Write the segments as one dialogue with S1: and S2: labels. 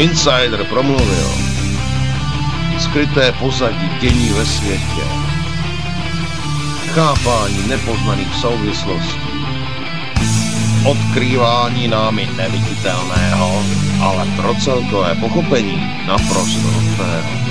S1: Insider promluvil. Skryté pozadí dění ve světě. Chápání nepoznaných souvislostí. Odkrývání námi neviditelného, ale pro celkové pochopení naprosto nutného.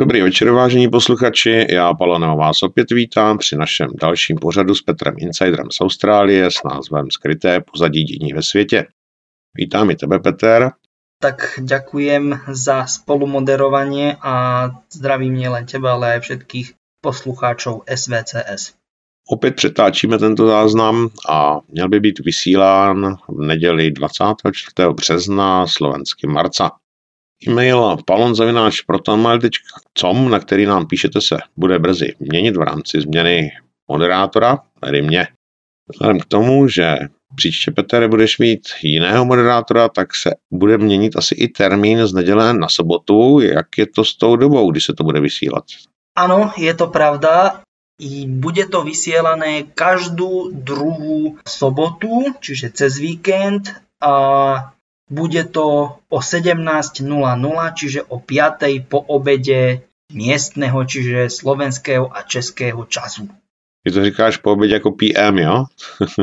S1: Dobrý večer, vážení posluchači. Já, Palano, vás opět vítám při našem dalším pořadu s Petrem Insiderem z Austrálie s názvem Skryté pozadí dění ve světě. Vítám i tebe, Peter.
S2: Tak ďakujem za spolumoderovanie a zdravím nielen teba, ale aj všetkých poslucháčov SVCS.
S1: Opět přetáčíme tento záznam a měl by být vysílán v neděli 24. března slovenským marca. E-mail palonzavináč.com, na který nám píšete se, bude brzy měnit v rámci změny moderátora, tedy mě. Vzhledem k tomu, že příště Petere budeš mít jiného moderátora, tak se bude měnit asi i termín z neděle na sobotu. Jak je to s tou dobou, kdy se to bude vysílat?
S2: Ano, je to pravda. Bude to vysielané každú druhú sobotu, čiže cez víkend a bude to o 17.00, čiže o 5. po obede miestneho, čiže slovenského a českého času.
S1: Ty to říkáš po obede ako PM, jo?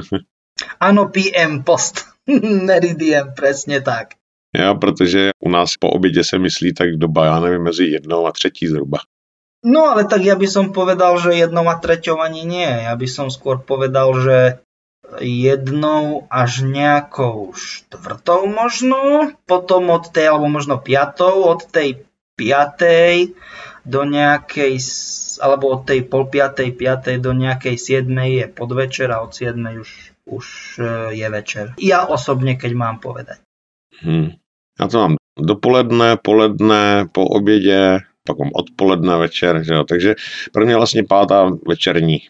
S2: Áno, PM post. Meridian, presne tak.
S1: Jo, protože u nás po obědě se myslí tak doba, já nevím, mezi jednou a třetí zhruba.
S2: No ale tak ja by som povedal, že jednou a treťou ani nie. Ja by som skôr povedal, že jednou až nejakou štvrtou možno, potom od tej, alebo možno piatou, od tej piatej do nejakej, alebo od tej pol piatej, piatej do nejakej siedmej je podvečer a od siedmej už, už e, je večer. Ja osobne, keď mám povedať.
S1: Hmm. Ja to mám dopoledne, poledne, po obědě, pak mám odpoledne, večer, že jo? takže pro mě vlastně pátá večerní,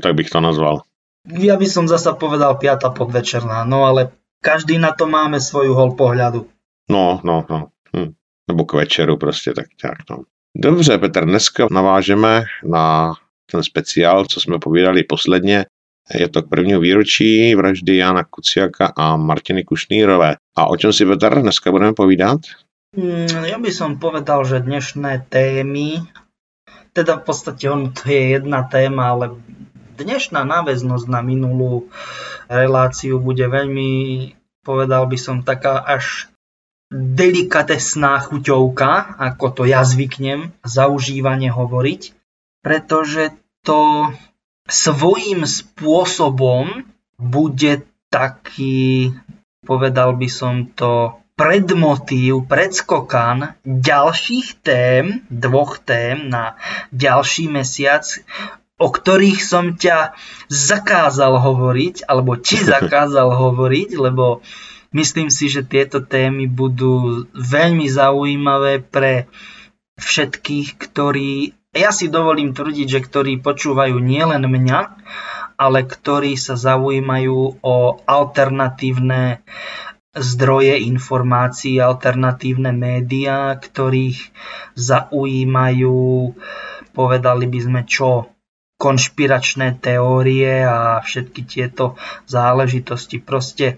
S1: tak bych to nazval.
S2: Ja by som zasa povedal piata podvečerná, no ale každý na to máme svoju hol pohľadu.
S1: No, no, no. Hm. Nebo k večeru prostě, tak tak no. Dobře, Petr, dneska navážeme na ten speciál, co jsme povídali posledně. Je to k prvního výročí vraždy Jana Kuciaka a Martiny Kušnírové. A o čem si, Petr, dneska budeme povídat?
S2: Mm, ja by som povedal, že dnešné témy, teda v podstate on to je jedna téma, ale dnešná náväznosť na minulú reláciu bude veľmi, povedal by som, taká až delikatesná chuťovka, ako to ja zvyknem zaužívanie hovoriť, pretože to svojím spôsobom bude taký, povedal by som to, predmotív, predskokan ďalších tém, dvoch tém na ďalší mesiac, o ktorých som ťa zakázal hovoriť, alebo ti zakázal hovoriť, lebo myslím si, že tieto témy budú veľmi zaujímavé pre všetkých, ktorí, ja si dovolím tvrdiť, že ktorí počúvajú nielen mňa, ale ktorí sa zaujímajú o alternatívne zdroje informácií, alternatívne médiá, ktorých zaujímajú, povedali by sme čo, konšpiračné teórie a všetky tieto záležitosti. Proste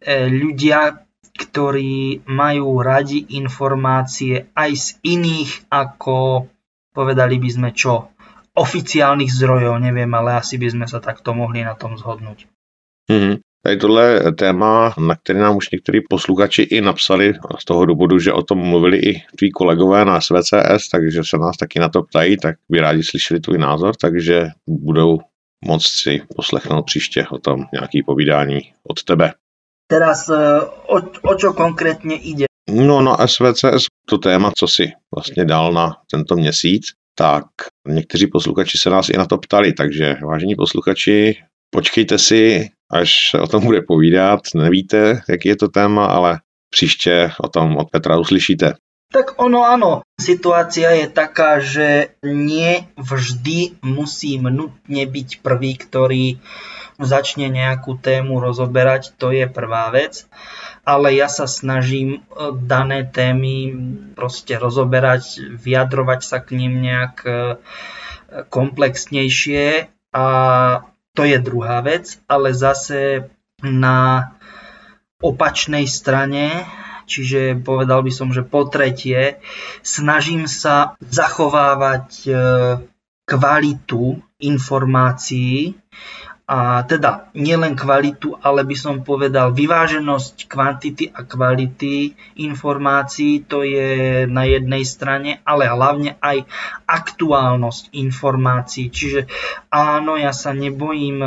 S2: e, ľudia, ktorí majú radi informácie aj z iných ako, povedali by sme čo, oficiálnych zdrojov, neviem, ale asi by sme sa takto mohli na tom zhodnúť.
S1: Mm-hmm. Tady tohle téma, na které nám už některý posluchači i napsali z toho důvodu, že o tom mluvili i tví kolegové na SVCS, takže se nás taky na to ptají, tak by rádi slyšeli tvůj názor, takže budou moc si poslechnout příště o tom nějaký povídání od tebe.
S2: Teraz e, o, o čo konkrétně ide?
S1: No na SVCS to téma, co si vlastně dal na tento měsíc, tak někteří posluchači se nás i na to ptali, takže vážení posluchači, počkejte si až o tom bude povídat. Nevíte, jaký je to téma, ale příště o tom od Petra uslyšíte.
S2: Tak ono áno, situácia je taká, že nie vždy musím nutne byť prvý, ktorý začne nejakú tému rozoberať, to je prvá vec, ale ja sa snažím e, dané témy proste rozoberať, vyjadrovať sa k ním nejak e, komplexnejšie a to je druhá vec, ale zase na opačnej strane Čiže povedal by som, že po tretie, snažím sa zachovávať e, kvalitu informácií, a teda nielen kvalitu, ale by som povedal vyváženosť kvantity a kvality informácií, to je na jednej strane, ale hlavne aj aktuálnosť informácií. Čiže áno, ja sa nebojím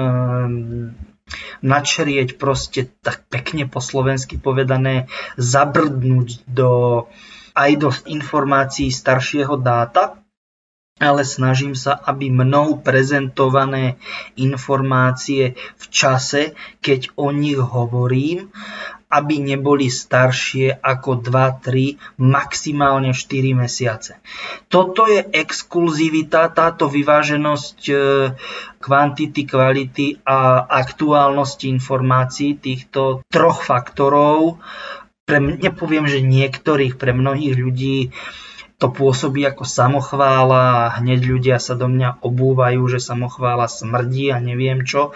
S2: načrieť proste tak pekne po slovensky povedané, zabrdnúť do, aj do informácií staršieho dáta, ale snažím sa, aby mnou prezentované informácie v čase, keď o nich hovorím, aby neboli staršie ako 2, 3, maximálne 4 mesiace. Toto je exkluzivita, táto vyváženosť e, kvantity, kvality a aktuálnosti informácií týchto troch faktorov. Pre, nepoviem, že niektorých, pre mnohých ľudí to pôsobí ako samochvála hneď ľudia sa do mňa obúvajú, že samochvála smrdí a neviem čo.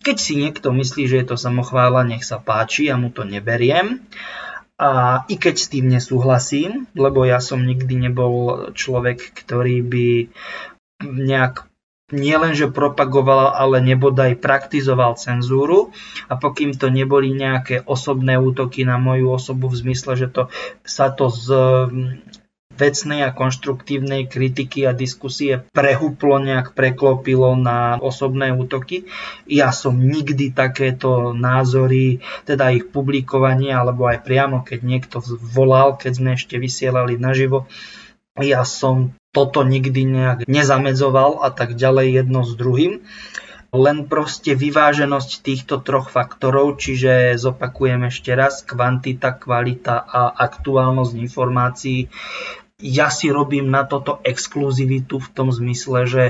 S2: Keď si niekto myslí, že je to samochvála, nech sa páči, ja mu to neberiem. A i keď s tým nesúhlasím, lebo ja som nikdy nebol človek, ktorý by nejak nielenže propagoval, ale nebodaj praktizoval cenzúru a pokým to neboli nejaké osobné útoky na moju osobu v zmysle, že to, sa to z vecnej a konštruktívnej kritiky a diskusie prehúplo nejak preklopilo na osobné útoky. Ja som nikdy takéto názory, teda ich publikovanie, alebo aj priamo, keď niekto volal, keď sme ešte vysielali naživo, ja som toto nikdy nejak nezamedzoval a tak ďalej jedno s druhým len proste vyváženosť týchto troch faktorov, čiže zopakujem ešte raz, kvantita, kvalita a aktuálnosť informácií ja si robím na toto exkluzivitu v tom zmysle, že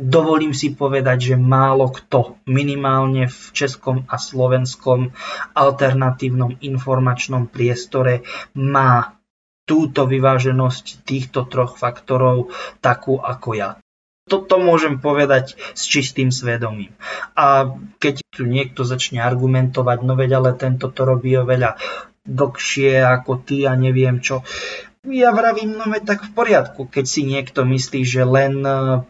S2: dovolím si povedať, že málo kto minimálne v českom a slovenskom alternatívnom informačnom priestore má túto vyváženosť týchto troch faktorov takú ako ja. Toto môžem povedať s čistým svedomím. A keď tu niekto začne argumentovať, no veď ale tento to robí oveľa dlhšie ako ty a neviem čo ja vravím, no tak v poriadku, keď si niekto myslí, že len e,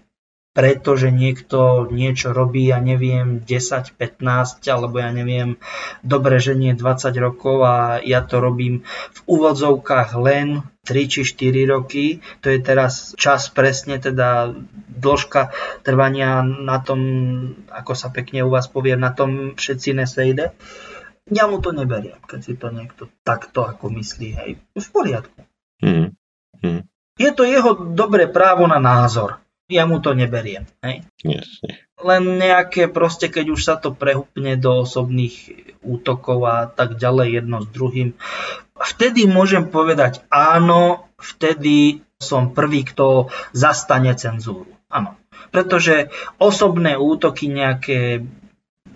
S2: preto, že niekto niečo robí, ja neviem, 10, 15, alebo ja neviem, dobre, že nie 20 rokov a ja to robím v úvodzovkách len 3 či 4 roky, to je teraz čas presne, teda dĺžka trvania na tom, ako sa pekne u vás povie, na tom všetci nesejde. Ja mu to neberiem, keď si to niekto takto ako myslí, hej, v poriadku. Hmm. Hmm. Je to jeho dobré právo na názor. Ja mu to neberiem. Hej?
S1: Jasne.
S2: Len nejaké proste, keď už sa to prehupne do osobných útokov a tak ďalej jedno s druhým, vtedy môžem povedať áno, vtedy som prvý, kto zastane cenzúru. Áno. Pretože osobné útoky, nejaké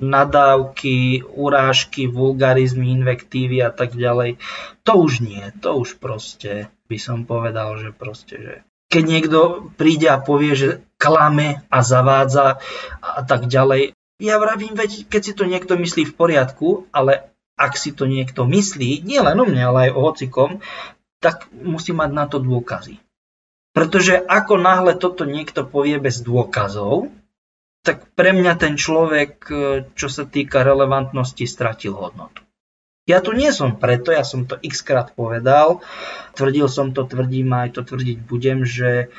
S2: nadávky, urážky, vulgarizmy, invektívy a tak ďalej. To už nie, to už proste by som povedal, že proste, že keď niekto príde a povie, že klame a zavádza a tak ďalej, ja vravím, veď keď si to niekto myslí v poriadku, ale ak si to niekto myslí, nie len o mne, ale aj o hocikom, tak musí mať na to dôkazy. Pretože ako náhle toto niekto povie bez dôkazov, tak pre mňa ten človek, e, čo sa týka relevantnosti, stratil hodnotu. Ja tu nie som preto, ja som to x krát povedal, tvrdil som to, tvrdím aj to tvrdiť budem, že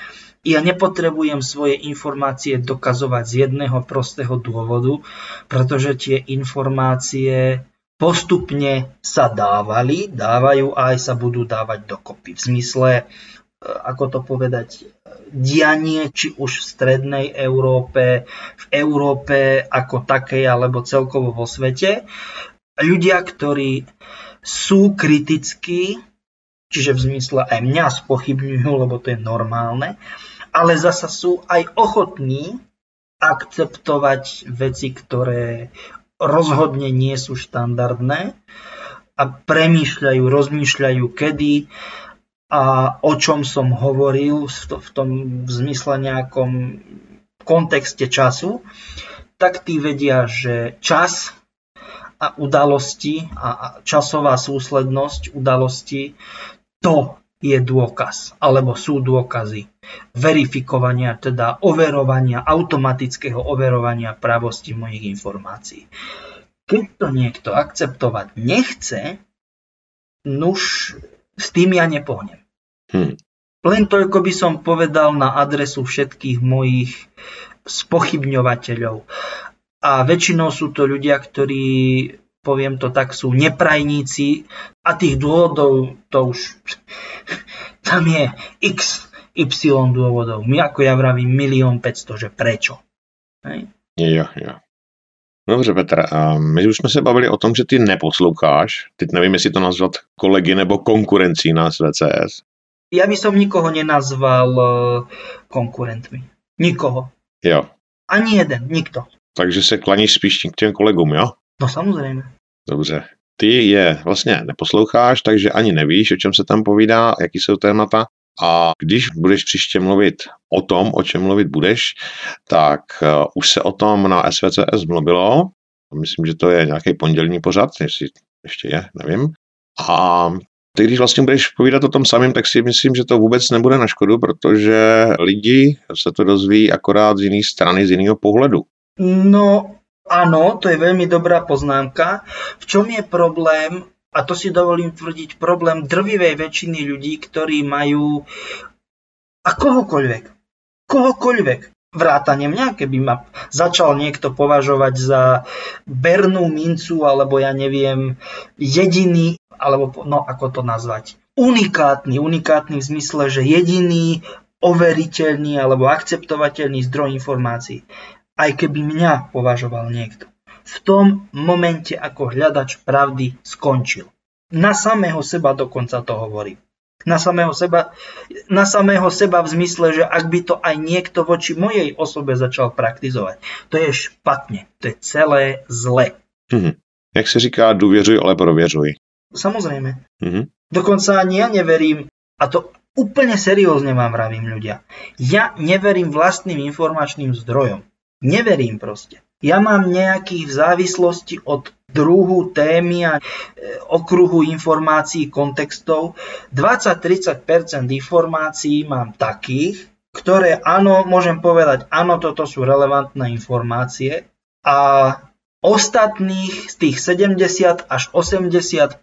S2: ja nepotrebujem svoje informácie dokazovať z jedného prostého dôvodu, pretože tie informácie postupne sa dávali, dávajú a aj sa budú dávať dokopy. V zmysle ako to povedať, dianie, či už v strednej Európe, v Európe ako takej, alebo celkovo vo svete. Ľudia, ktorí sú kritickí, čiže v zmysle aj mňa spochybňujú, lebo to je normálne, ale zasa sú aj ochotní akceptovať veci, ktoré rozhodne nie sú štandardné a premýšľajú, rozmýšľajú, kedy a o čom som hovoril v tom v zmysle nejakom kontexte času, tak tí vedia, že čas a udalosti a časová súslednosť udalosti to je dôkaz, alebo sú dôkazy verifikovania, teda overovania, automatického overovania pravosti mojich informácií. Keď to niekto akceptovať nechce, nuž s tým ja nepohnem. Hmm. Len toľko by som povedal na adresu všetkých mojich spochybňovateľov. A väčšinou sú to ľudia, ktorí, poviem to tak, sú neprajníci a tých dôvodov to už tam je x, y dôvodov. My ako ja vravím milión 500, že prečo.
S1: Hej? Jo, jo. Dobře, Petr, my už jsme se bavili o tom, že ty neposloucháš. Teď nevím, jestli to nazvat kolegy nebo konkurencí na VCS.
S2: Ja by som nikoho nenazval e, konkurentmi. Nikoho.
S1: Jo.
S2: Ani jeden, nikto.
S1: Takže se klaníš spíš k těm kolegům, jo?
S2: No samozřejmě.
S1: Dobře. Ty je vlastně neposloucháš, takže ani nevíš, o čem se tam povídá, jaký jsou témata. A když budeš příště mluvit o tom, o čem mluvit budeš, tak uh, už se o tom na SVCS mluvilo. Myslím, že to je nějaký pondělní pořad, jestli ještě je, nevím. A ty, když vlastně budeš povídat o tom samém, tak si myslím, že to vůbec nebude na škodu, protože lidi se to dozví akorát z jiné strany, z jiného pohledu.
S2: No, áno, to je veľmi dobrá poznámka. V čom je problém, a to si dovolím tvrdiť, problém drvivej väčšiny ľudí, ktorí majú a kohokoľvek, kohokoľvek, vrátane mňa, keby ma začal niekto považovať za bernú mincu, alebo ja neviem, jediný, alebo no ako to nazvať, unikátny, unikátny v zmysle, že jediný overiteľný alebo akceptovateľný zdroj informácií. Aj keby mňa považoval niekto. V tom momente ako hľadač pravdy skončil. Na samého seba dokonca to hovorím na samého seba, na samého seba v zmysle, že ak by to aj niekto voči mojej osobe začal praktizovať, to je špatne, to je celé zle.
S1: Mm-hmm. Jak se říká, důvěřuj, ale prověřuj.
S2: Samozrejme. Mm-hmm. Dokonca ani ja neverím, a to úplne seriózne vám vravím ľudia, ja neverím vlastným informačným zdrojom. Neverím proste. Ja mám nejakých v závislosti od druhu témy a e, okruhu informácií, kontextov. 20-30% informácií mám takých, ktoré áno, môžem povedať, áno, toto sú relevantné informácie a ostatných z tých 70 až 80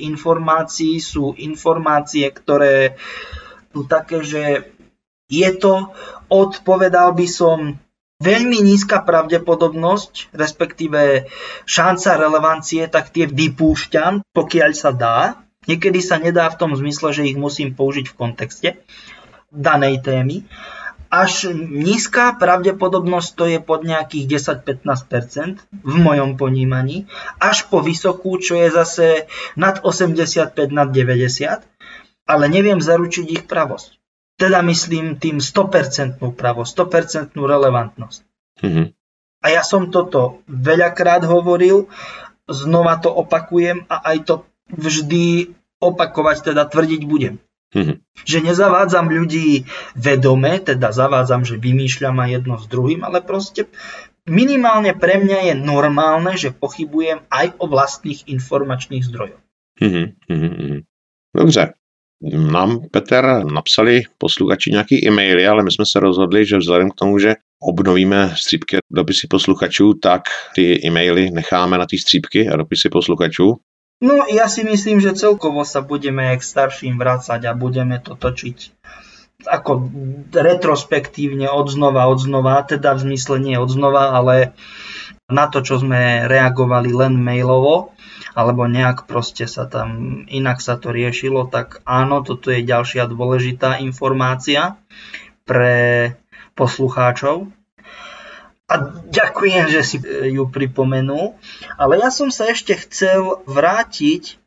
S2: informácií sú informácie, ktoré sú také, že je to od, povedal by som, veľmi nízka pravdepodobnosť, respektíve šanca relevancie, tak tie vypúšťam, pokiaľ sa dá. Niekedy sa nedá v tom zmysle, že ich musím použiť v kontexte danej témy. Až nízka pravdepodobnosť to je pod nejakých 10-15% v mojom ponímaní, až po vysokú, čo je zase nad 85, nad 90, ale neviem zaručiť ich pravosť. Teda myslím tým 100% pravosť, 100% relevantnosť. Mm-hmm. A ja som toto veľakrát hovoril, znova to opakujem a aj to vždy opakovať, teda tvrdiť budem. Mm-hmm. Že nezavádzam ľudí vedome, teda zavádzam, že vymýšľam aj jedno s druhým, ale proste minimálne pre mňa je normálne, že pochybujem aj o vlastných informačných zdrojoch.
S1: Mm-hmm. Dobře, nám, Peter, napsali posluchači nějaký e-maily, ale my jsme se rozhodli, že vzhledem k tomu, že obnovíme střípky dopisy posluchačů, tak ty e-maily necháme na ty střípky a dopisy posluchačů.
S2: No ja si myslím, že celkovo sa budeme k starším vrácať a budeme to točiť ako retrospektívne odznova, odznova, teda v zmysle nie odznova, ale na to, čo sme reagovali len mailovo, alebo nejak proste sa tam, inak sa to riešilo, tak áno, toto je ďalšia dôležitá informácia pre poslucháčov. A ďakujem, že si ju pripomenul. Ale ja som sa ešte chcel vrátiť,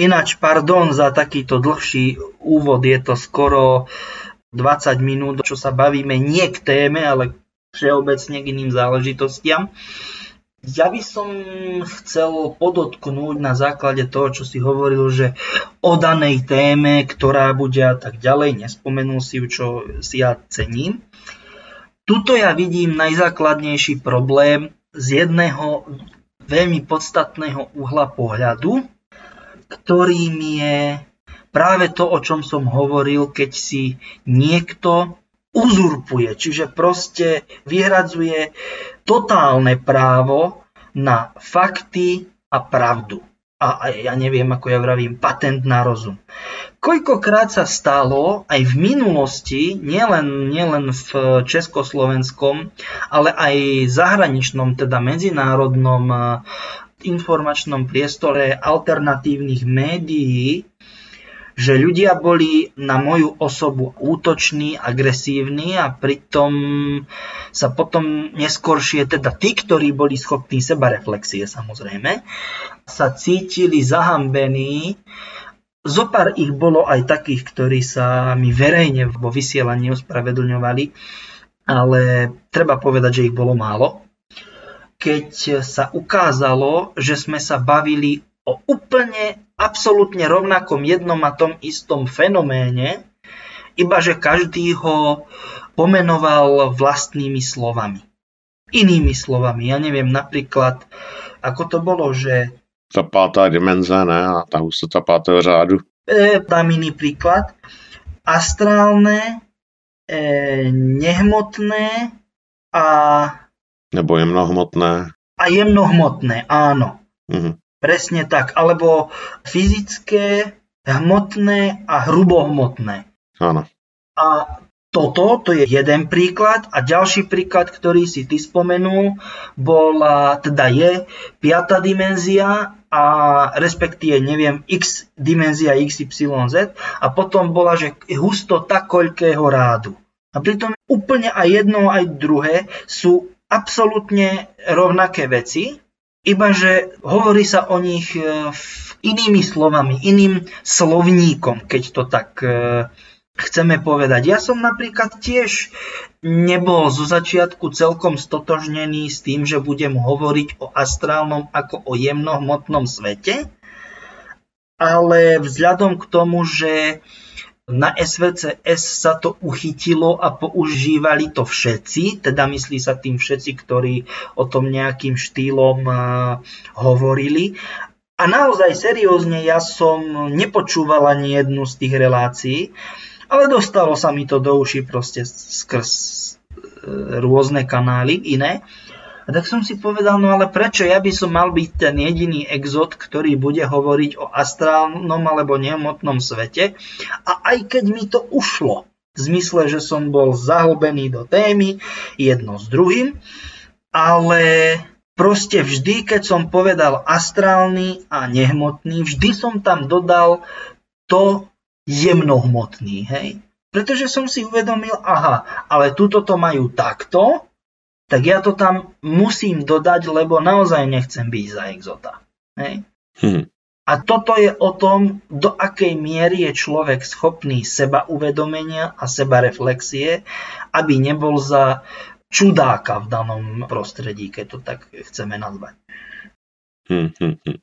S2: ináč pardon za takýto dlhší úvod, je to skoro 20 minút, čo sa bavíme nie k téme, ale všeobecne k iným záležitostiam. Ja by som chcel podotknúť na základe toho, čo si hovoril, že o danej téme, ktorá bude a tak ďalej, nespomenul si ju, čo si ja cením. Tuto ja vidím najzákladnejší problém z jedného veľmi podstatného uhla pohľadu, ktorým je práve to, o čom som hovoril, keď si niekto uzurpuje, čiže proste vyhradzuje totálne právo na fakty a pravdu. A ja neviem, ako ja vravím, patent na rozum. Koľkokrát sa stalo aj v minulosti, nielen, nielen v československom, ale aj zahraničnom, teda medzinárodnom eh, informačnom priestore alternatívnych médií, že ľudia boli na moju osobu útoční, agresívni a pritom sa potom neskôršie, teda tí, ktorí boli schopní seba reflexie samozrejme, sa cítili zahambení. Zopár ich bolo aj takých, ktorí sa mi verejne vo vysielaní ospravedlňovali, ale treba povedať, že ich bolo málo. Keď sa ukázalo, že sme sa bavili o úplne absolútne rovnakom jednom a tom istom fenoméne, iba že každý ho pomenoval vlastnými slovami. Inými slovami, ja neviem, napríklad, ako to bolo, že...
S1: Ta pátá dimenze, ne? A tá hustota pátého řádu.
S2: E, dám iný príklad. Astrálne, e, nehmotné a...
S1: Nebo jemnohmotné.
S2: A jemnohmotné, áno.
S1: Mhm.
S2: Presne tak. Alebo fyzické, hmotné a hrubohmotné.
S1: Áno.
S2: A toto, to je jeden príklad a ďalší príklad, ktorý si ty spomenul, bola, teda je piata dimenzia a respektíve, neviem, x dimenzia XYZ a potom bola, že hustota koľkého rádu. A pritom úplne aj jedno, aj druhé sú absolútne rovnaké veci, iba že hovorí sa o nich e, inými slovami, iným slovníkom, keď to tak e, chceme povedať. Ja som napríklad tiež nebol zo začiatku celkom stotožnený s tým, že budem hovoriť o astrálnom ako o jemnohmotnom svete, ale vzhľadom k tomu, že na SVCS sa to uchytilo a používali to všetci, teda myslí sa tým všetci, ktorí o tom nejakým štýlom hovorili. A naozaj seriózne ja som nepočúval ani jednu z tých relácií, ale dostalo sa mi to do uši proste skrz e, rôzne kanály iné. A tak som si povedal, no ale prečo ja by som mal byť ten jediný exot, ktorý bude hovoriť o astrálnom alebo nehmotnom svete. A aj keď mi to ušlo, v zmysle, že som bol zahlbený do témy, jedno s druhým, ale proste vždy, keď som povedal astrálny a nehmotný, vždy som tam dodal to jemnohmotný, hej? Pretože som si uvedomil, aha, ale tuto to majú takto, tak ja to tam musím dodať, lebo naozaj nechcem byť za exota. Hej? Hmm. A toto je o tom, do akej miery je človek schopný seba uvedomenia a seba reflexie, aby nebol za čudáka v danom prostredí, keď to tak chceme nazvať.
S1: Hmm, hmm, hmm.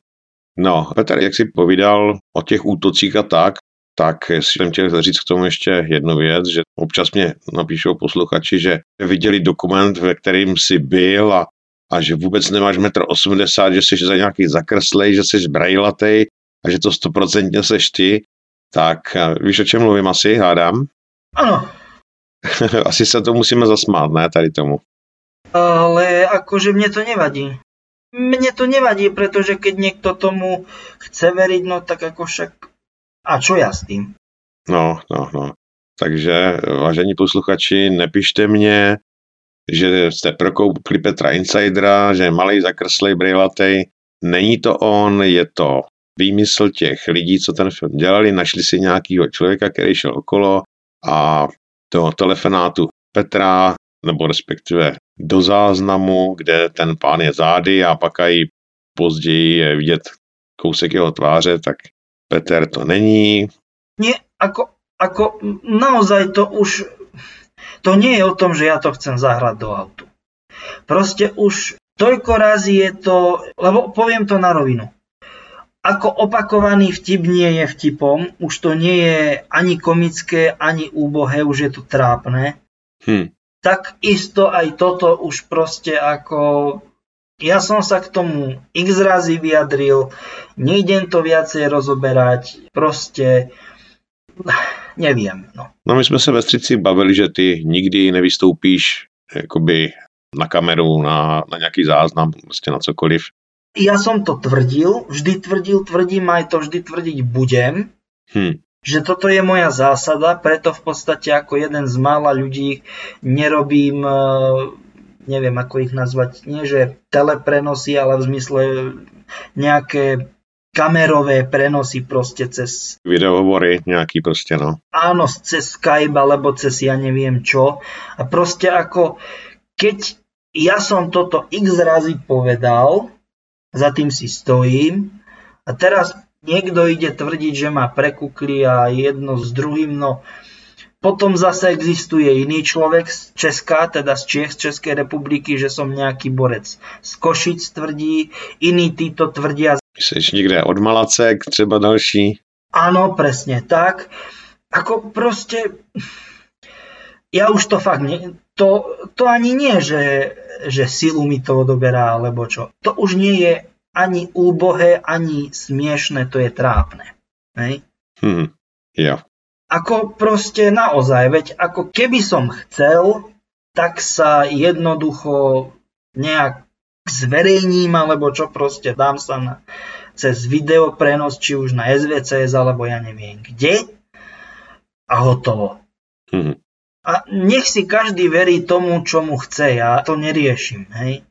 S1: No, Petr, jak si povídal o těch útocích a tak, tak jsem chtěl říct k tomu ještě jednu věc, že občas mě napíšou posluchači, že viděli dokument, ve kterým si byl a, a že vůbec nemáš metr 80, že jsi za nějaký zakreslej, že jsi brajlatej a že to stoprocentně seš ty. Tak víš, o čem mluvím asi, hádám?
S2: Ano.
S1: asi se to musíme zasmát, ne, tady tomu.
S2: Ale akože mne to nevadí. Mne to nevadí, pretože keď niekto tomu chce veriť, no tak ako však a čo ja s tým?
S1: No, no, no. Takže, vážení posluchači, nepište mě, že jste prokoukli Petra Insidera, že je malý, zakrslej, brýlatej. Není to on, je to výmysl těch lidí, co ten film dělali, našli si nějakého člověka, který šel okolo a do telefonátu Petra, nebo respektive do záznamu, kde ten pán je zády a pak i později je vidět kousek jeho tváře, tak Peter to není.
S2: Nie, ako, ako naozaj to už, to nie je o tom, že ja to chcem zahrať do autu. Proste už toľko razy je to, lebo poviem to na rovinu. Ako opakovaný vtip nie je vtipom, už to nie je ani komické, ani úbohé, už je to trápne. Hm. Tak isto aj toto už proste ako ja som sa k tomu x razy vyjadril, nejdem to viacej rozoberať, proste neviem. No.
S1: no my jsme se ve Strici bavili, že ty nikdy nevystoupíš jakoby na kameru, na, na nějaký záznam, prostě na cokoliv.
S2: Ja som to tvrdil, vždy tvrdil, tvrdím aj to vždy tvrdiť budem, hm. že toto je moja zásada, preto v podstate ako jeden z mála ľudí nerobím neviem ako ich nazvať, nie že teleprenosy, ale v zmysle nejaké kamerové prenosy proste cez...
S1: Videohovory nejaký proste, no.
S2: Áno, cez Skype alebo cez ja neviem čo. A proste ako, keď ja som toto x razy povedal, za tým si stojím a teraz niekto ide tvrdiť, že ma prekukli a jedno s druhým, no potom zase existuje iný človek z Česka, teda z Čech, z Českej republiky, že som nejaký borec z Košic tvrdí, iní títo tvrdia.
S1: Myslíš niekde od Malacek, třeba další?
S2: Áno, presne tak. Ako proste, ja už to fakt, nie, to, to ani nie, že, že silu mi to odoberá, alebo čo. To už nie je ani úbohé, ani smiešné, to je trápne. Hej?
S1: Hmm, ja.
S2: Ako proste naozaj, veď ako keby som chcel, tak sa jednoducho nejak zverejním, alebo čo proste dám sa na, cez videoprenos, či už na SVCS, alebo ja neviem kde a hotovo. Mm-hmm. A nech si každý verí tomu, čo mu chce, ja to neriešim, hej.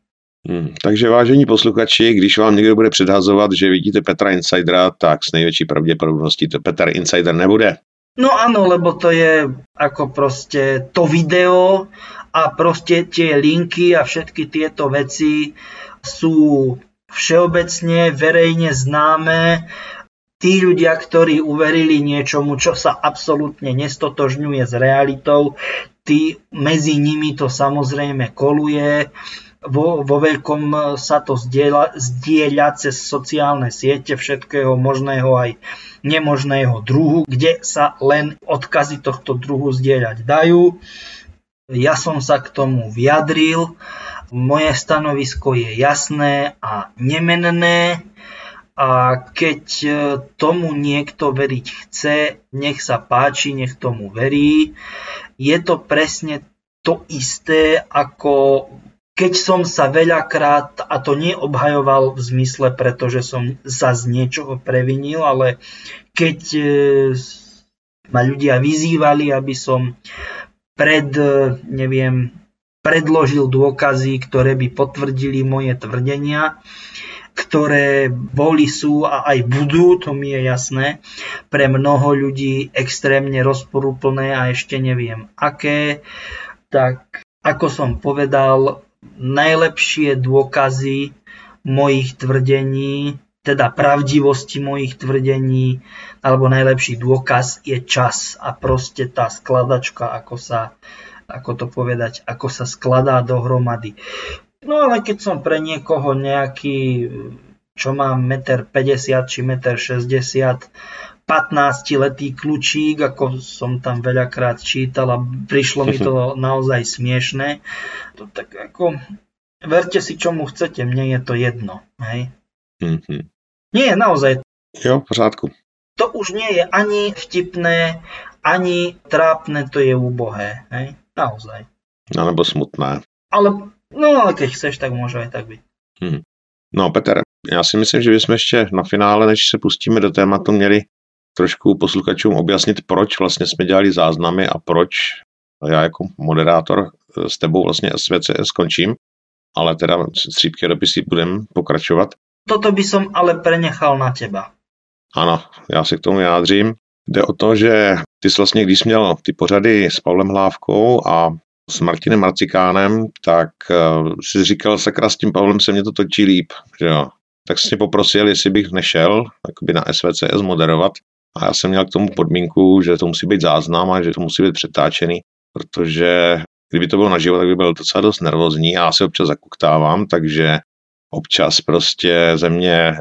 S1: Hmm, takže vážení posluchači, když vám někdo bude předhazovat, že vidíte Petra Insidera, tak s největší pravděpodobností to Petr Insider nebude.
S2: No áno, lebo to je ako proste to video a proste tie linky a všetky tieto veci sú všeobecne verejne známe. Tí ľudia, ktorí uverili niečomu, čo sa absolútne nestotožňuje s realitou, tí, medzi nimi to samozrejme koluje vo, vo veľkom sa to zdieľa, zdieľa cez sociálne siete všetkého možného aj nemožného druhu, kde sa len odkazy tohto druhu zdieľať dajú. Ja som sa k tomu vyjadril. Moje stanovisko je jasné a nemenné a keď tomu niekto veriť chce, nech sa páči, nech tomu verí. Je to presne to isté, ako keď som sa veľakrát, a to neobhajoval v zmysle, pretože som sa z niečoho previnil, ale keď e, ma ľudia vyzývali, aby som pred, e, neviem, predložil dôkazy, ktoré by potvrdili moje tvrdenia, ktoré boli, sú a aj budú, to mi je jasné, pre mnoho ľudí extrémne rozporúplné a ešte neviem aké, tak ako som povedal, najlepšie dôkazy mojich tvrdení, teda pravdivosti mojich tvrdení, alebo najlepší dôkaz je čas a proste tá skladačka, ako sa, ako to povedať, ako sa skladá dohromady. No ale keď som pre niekoho nejaký, čo má 1,50 m či 1,60 m, 15-letý kľúčík, ako som tam veľakrát čítal a prišlo mi to naozaj smiešné. To tak ako, verte si čomu chcete, mne je to jedno. Hej? Mm-hmm. Nie, naozaj.
S1: Jo, v pořádku.
S2: To už nie je ani vtipné, ani trápne, to je úbohé. Hej? Naozaj.
S1: Nebo smutné.
S2: Ale, no ale keď chceš, tak môže aj tak byť.
S1: Hmm. No Peter, já si myslím, že bychom ještě na finále, než se pustíme do tématu, měli trošku posluchačům objasnit, proč vlastně jsme dělali záznamy a proč já jako moderátor s tebou vlastně SVC skončím, ale teda střípky dopisy budem pokračovat.
S2: Toto by som ale prenechal na teba.
S1: Ano, já se k tomu jádřím. Jde o to, že ty jsi vlastně, když měl ty pořady s Pavlem Hlávkou a s Martinem Marcikánem, tak uh, si říkal, sakra, s tím Pavlem se mě to točí líp, že jo. Tak si poprosil, jestli bych nešel jakoby na SVCS moderovat. A já jsem měl k tomu podmínku, že to musí být záznam a že to musí být přetáčený, protože kdyby to bylo naživo, tak by byl docela dost nervózní a já se občas zakuktávám, takže občas prostě ze mě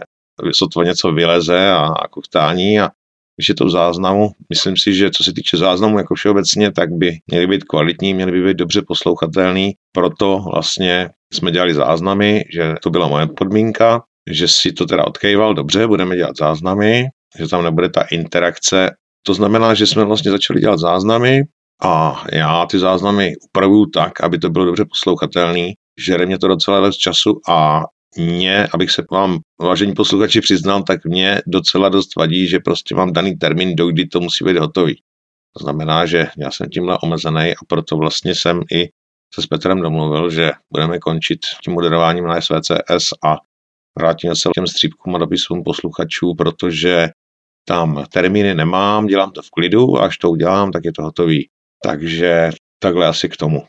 S1: sotva něco vyleze a, a kuktání. A když je to v záznamu, myslím si, že co se týče záznamu jako všeobecně, tak by měly být kvalitní, měly by být dobře poslouchatelný, proto vlastně jsme dělali záznamy, že to byla moje podmínka, že si to teda odkejval, dobře, budeme dělat záznamy, že tam nebude ta interakce. To znamená, že jsme vlastně začali dělat záznamy a já ty záznamy upravuju tak, aby to bylo dobře poslouchatelný, žere mě to docela dost času a mě, abych se vám, vážení posluchači, přiznal, tak mě docela dost vadí, že prostě mám daný termín, do kdy to musí být hotový. To znamená, že já jsem tímhle omezený a proto vlastně jsem i se s Petrem domluvil, že budeme končit tím moderováním na SVCS a vrátíme se k těm střípkům a dopisům posluchačů, protože tam termíny nemám, dělám to v klidu a až to udělám, tak je to hotový. Takže takhle asi k tomu.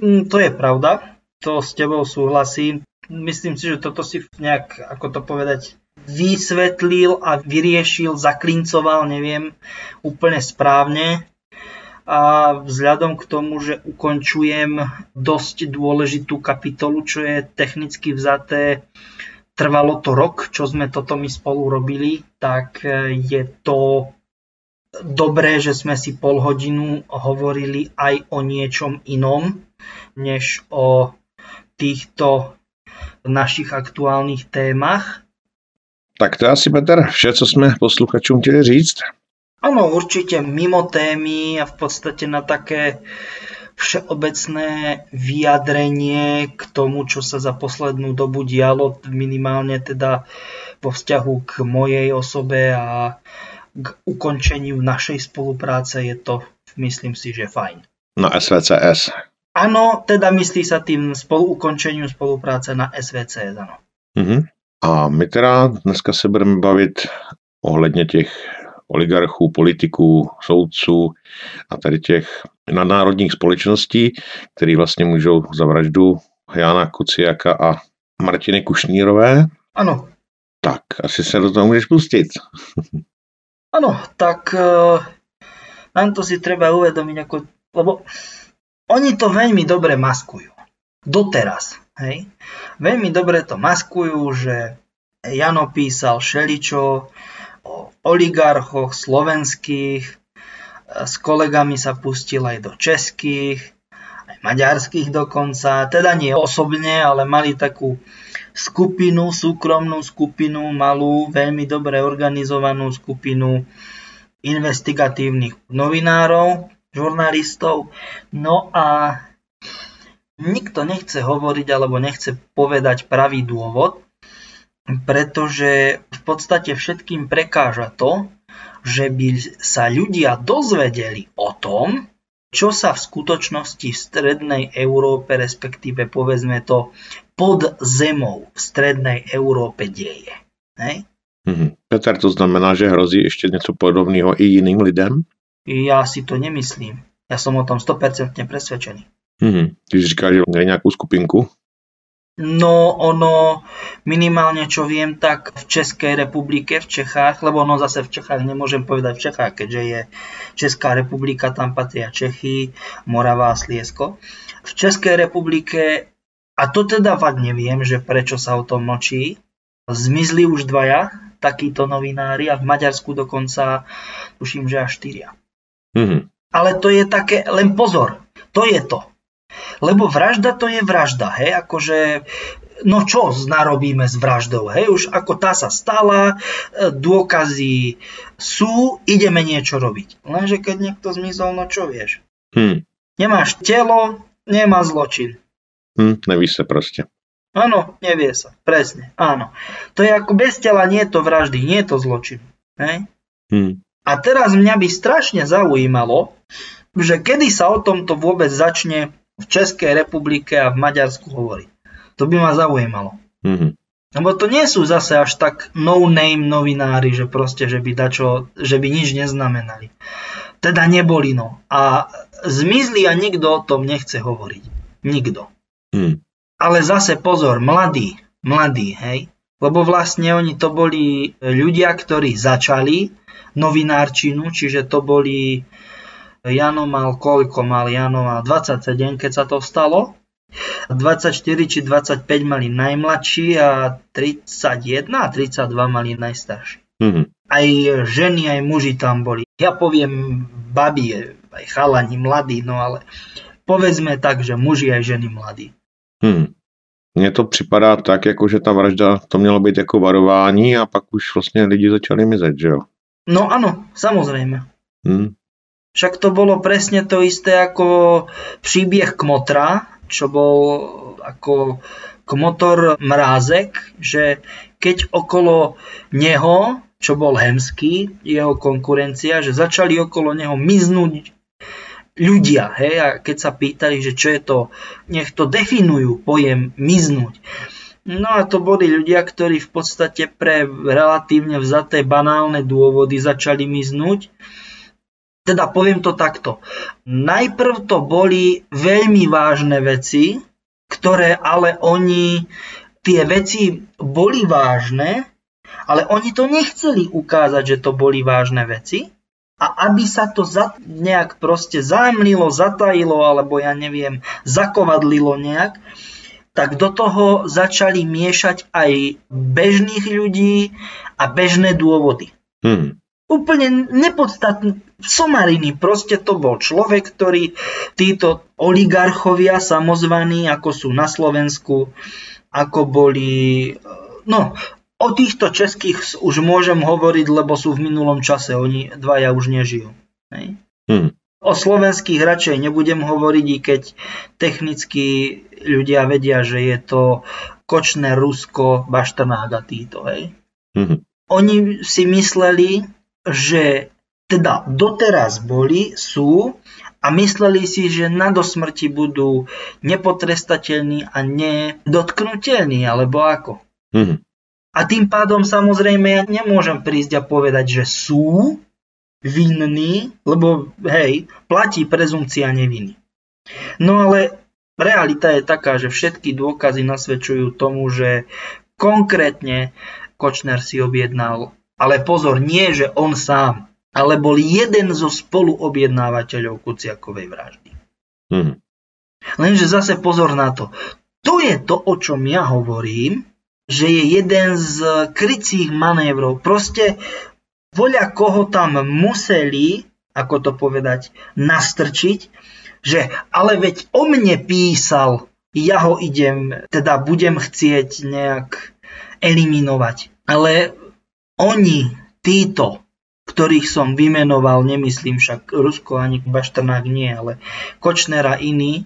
S2: Mm, to je pravda, to s tebou súhlasím myslím si, že toto si nejak, ako to povedať, vysvetlil a vyriešil, zaklincoval, neviem, úplne správne. A vzhľadom k tomu, že ukončujem dosť dôležitú kapitolu, čo je technicky vzaté, trvalo to rok, čo sme toto my spolu robili, tak je to dobré, že sme si pol hodinu hovorili aj o niečom inom, než o týchto našich aktuálnych témach.
S1: Tak to asi, Petr, vše, co jsme posluchačům chtěli říct.
S2: Ano, určitě mimo témy a v podstatě na také všeobecné vyjadrenie k tomu, čo sa za poslednú dobu dialo, minimálne teda vo vzťahu k mojej osobe a k ukončeniu našej spolupráce je to, myslím si, že fajn.
S1: Na SVCS.
S2: Áno, teda myslí sa tým spolu ukončeniu spolupráce na SVC, ano.
S1: Uh-huh. A my teda dneska se budeme bavit ohledně těch oligarchů, politiků, soudců a tady těch nadnárodních společností, které vlastně můžou za vraždu Jana Kuciaka a Martiny Kušnírové.
S2: Ano.
S1: Tak, asi se do toho můžeš pustit.
S2: ano, tak uh, nám to si treba uvedomiť, ako, lebo oni to veľmi dobre maskujú. Doteraz. Hej? Veľmi dobre to maskujú, že Jano písal šeličo o oligarchoch slovenských, s kolegami sa pustil aj do českých, aj maďarských dokonca, teda nie osobne, ale mali takú skupinu, súkromnú skupinu, malú, veľmi dobre organizovanú skupinu investigatívnych novinárov, žurnalistov. No a nikto nechce hovoriť alebo nechce povedať pravý dôvod, pretože v podstate všetkým prekáža to, že by sa ľudia dozvedeli o tom, čo sa v skutočnosti v strednej Európe, respektíve povedzme to pod zemou v strednej Európe deje. Hej?
S1: Mm-hmm. Peter, to znamená, že hrozí ještě něco podobného i jiným lidem?
S2: Ja si to nemyslím. Ja som o tom 100% presvedčený.
S1: Mm-hmm. Ty říkáš, že je nejakú skupinku?
S2: No ono, minimálne čo viem, tak v Českej republike, v Čechách, lebo no zase v Čechách nemôžem povedať v Čechách, keďže je Česká republika, tam patria Čechy, Morava a Sliesko. V Českej republike, a to teda fakt neviem, že prečo sa o tom mlčí, zmizli už dvaja takíto novinári a v Maďarsku dokonca tuším, že až štyria.
S1: Mm-hmm.
S2: Ale to je také, len pozor, to je to. Lebo vražda to je vražda, hej, akože no čo narobíme s vraždou, hej, už ako tá sa stala, e, dôkazy sú, ideme niečo robiť. Lenže keď niekto zmizol, no čo vieš?
S1: Hmm.
S2: Nemáš telo, nemá zločin.
S1: Hmm, nevíš sa proste.
S2: Áno, nevie sa, presne, áno. To je ako bez tela, nie je to vraždy, nie je to zločin. Hej?
S1: Hmm.
S2: A teraz mňa by strašne zaujímalo, že kedy sa o tomto vôbec začne v Českej republike a v Maďarsku hovoriť. To by ma zaujímalo.
S1: Mm-hmm.
S2: Lebo to nie sú zase až tak no-name novinári, že proste, že by, dačo, že by nič neznamenali. Teda neboli no. A zmizli a nikto o tom nechce hovoriť. Nikto.
S1: Mm.
S2: Ale zase pozor, mladí, mladí, hej. Lebo vlastne oni to boli ľudia, ktorí začali novinárčinu, čiže to boli Jano mal koľko mal? Jano mal 27, keď sa to stalo. 24 či 25 mali najmladší a 31 a 32 mali najstarší.
S1: Mm-hmm.
S2: Aj ženy, aj muži tam boli. Ja poviem babi, aj chalani, mladí, no ale povedzme tak, že muži aj ženy mladí.
S1: Hmm. Mně to připadá tak, jako že ta vražda to mělo být jako varování a pak už vlastně lidi začali mizet, že jo?
S2: No áno, samozrejme.
S1: Hmm.
S2: Však to bolo presne to isté ako príbieh Kmotra, čo bol ako Kmotor Mrázek, že keď okolo neho, čo bol Hemský, jeho konkurencia, že začali okolo neho miznúť ľudia, hej, a keď sa pýtali, že čo je to, nech to definujú pojem miznúť. No a to boli ľudia, ktorí v podstate pre relatívne vzaté banálne dôvody začali miznúť teda poviem to takto. Najprv to boli veľmi vážne veci, ktoré ale oni, tie veci boli vážne, ale oni to nechceli ukázať, že to boli vážne veci. A aby sa to za, nejak proste zámlilo, zatajilo, alebo ja neviem, zakovadlilo nejak, tak do toho začali miešať aj bežných ľudí a bežné dôvody.
S1: Hmm
S2: úplne nepodstatný somariny. Proste to bol človek, ktorý títo oligarchovia samozvaní, ako sú na Slovensku, ako boli... No, o týchto českých už môžem hovoriť, lebo sú v minulom čase. Oni dvaja už nežijú. Hej?
S1: Hmm.
S2: O slovenských radšej nebudem hovoriť, i keď technicky ľudia vedia, že je to kočné Rusko, Baštanák a títo. Hej?
S1: Hmm.
S2: Oni si mysleli, že teda doteraz boli, sú a mysleli si, že na dosmrti budú nepotrestateľní a nedotknutelní, alebo ako.
S1: Mm-hmm.
S2: A tým pádom samozrejme ja nemôžem prísť a povedať, že sú vinní, lebo hej, platí prezumcia neviny. No ale realita je taká, že všetky dôkazy nasvedčujú tomu, že konkrétne Kočner si objednal ale pozor, nie, že on sám, ale bol jeden zo spoluobjednávateľov Kuciakovej vraždy.
S1: Hmm.
S2: Lenže zase pozor na to. To je to, o čom ja hovorím, že je jeden z krycích manévrov. Proste voľa koho tam museli, ako to povedať, nastrčiť, že ale veď o mne písal, ja ho idem, teda budem chcieť nejak eliminovať. Ale oni, títo, ktorých som vymenoval, nemyslím však Rusko ani Baštrnák nie, ale Kočnera iný,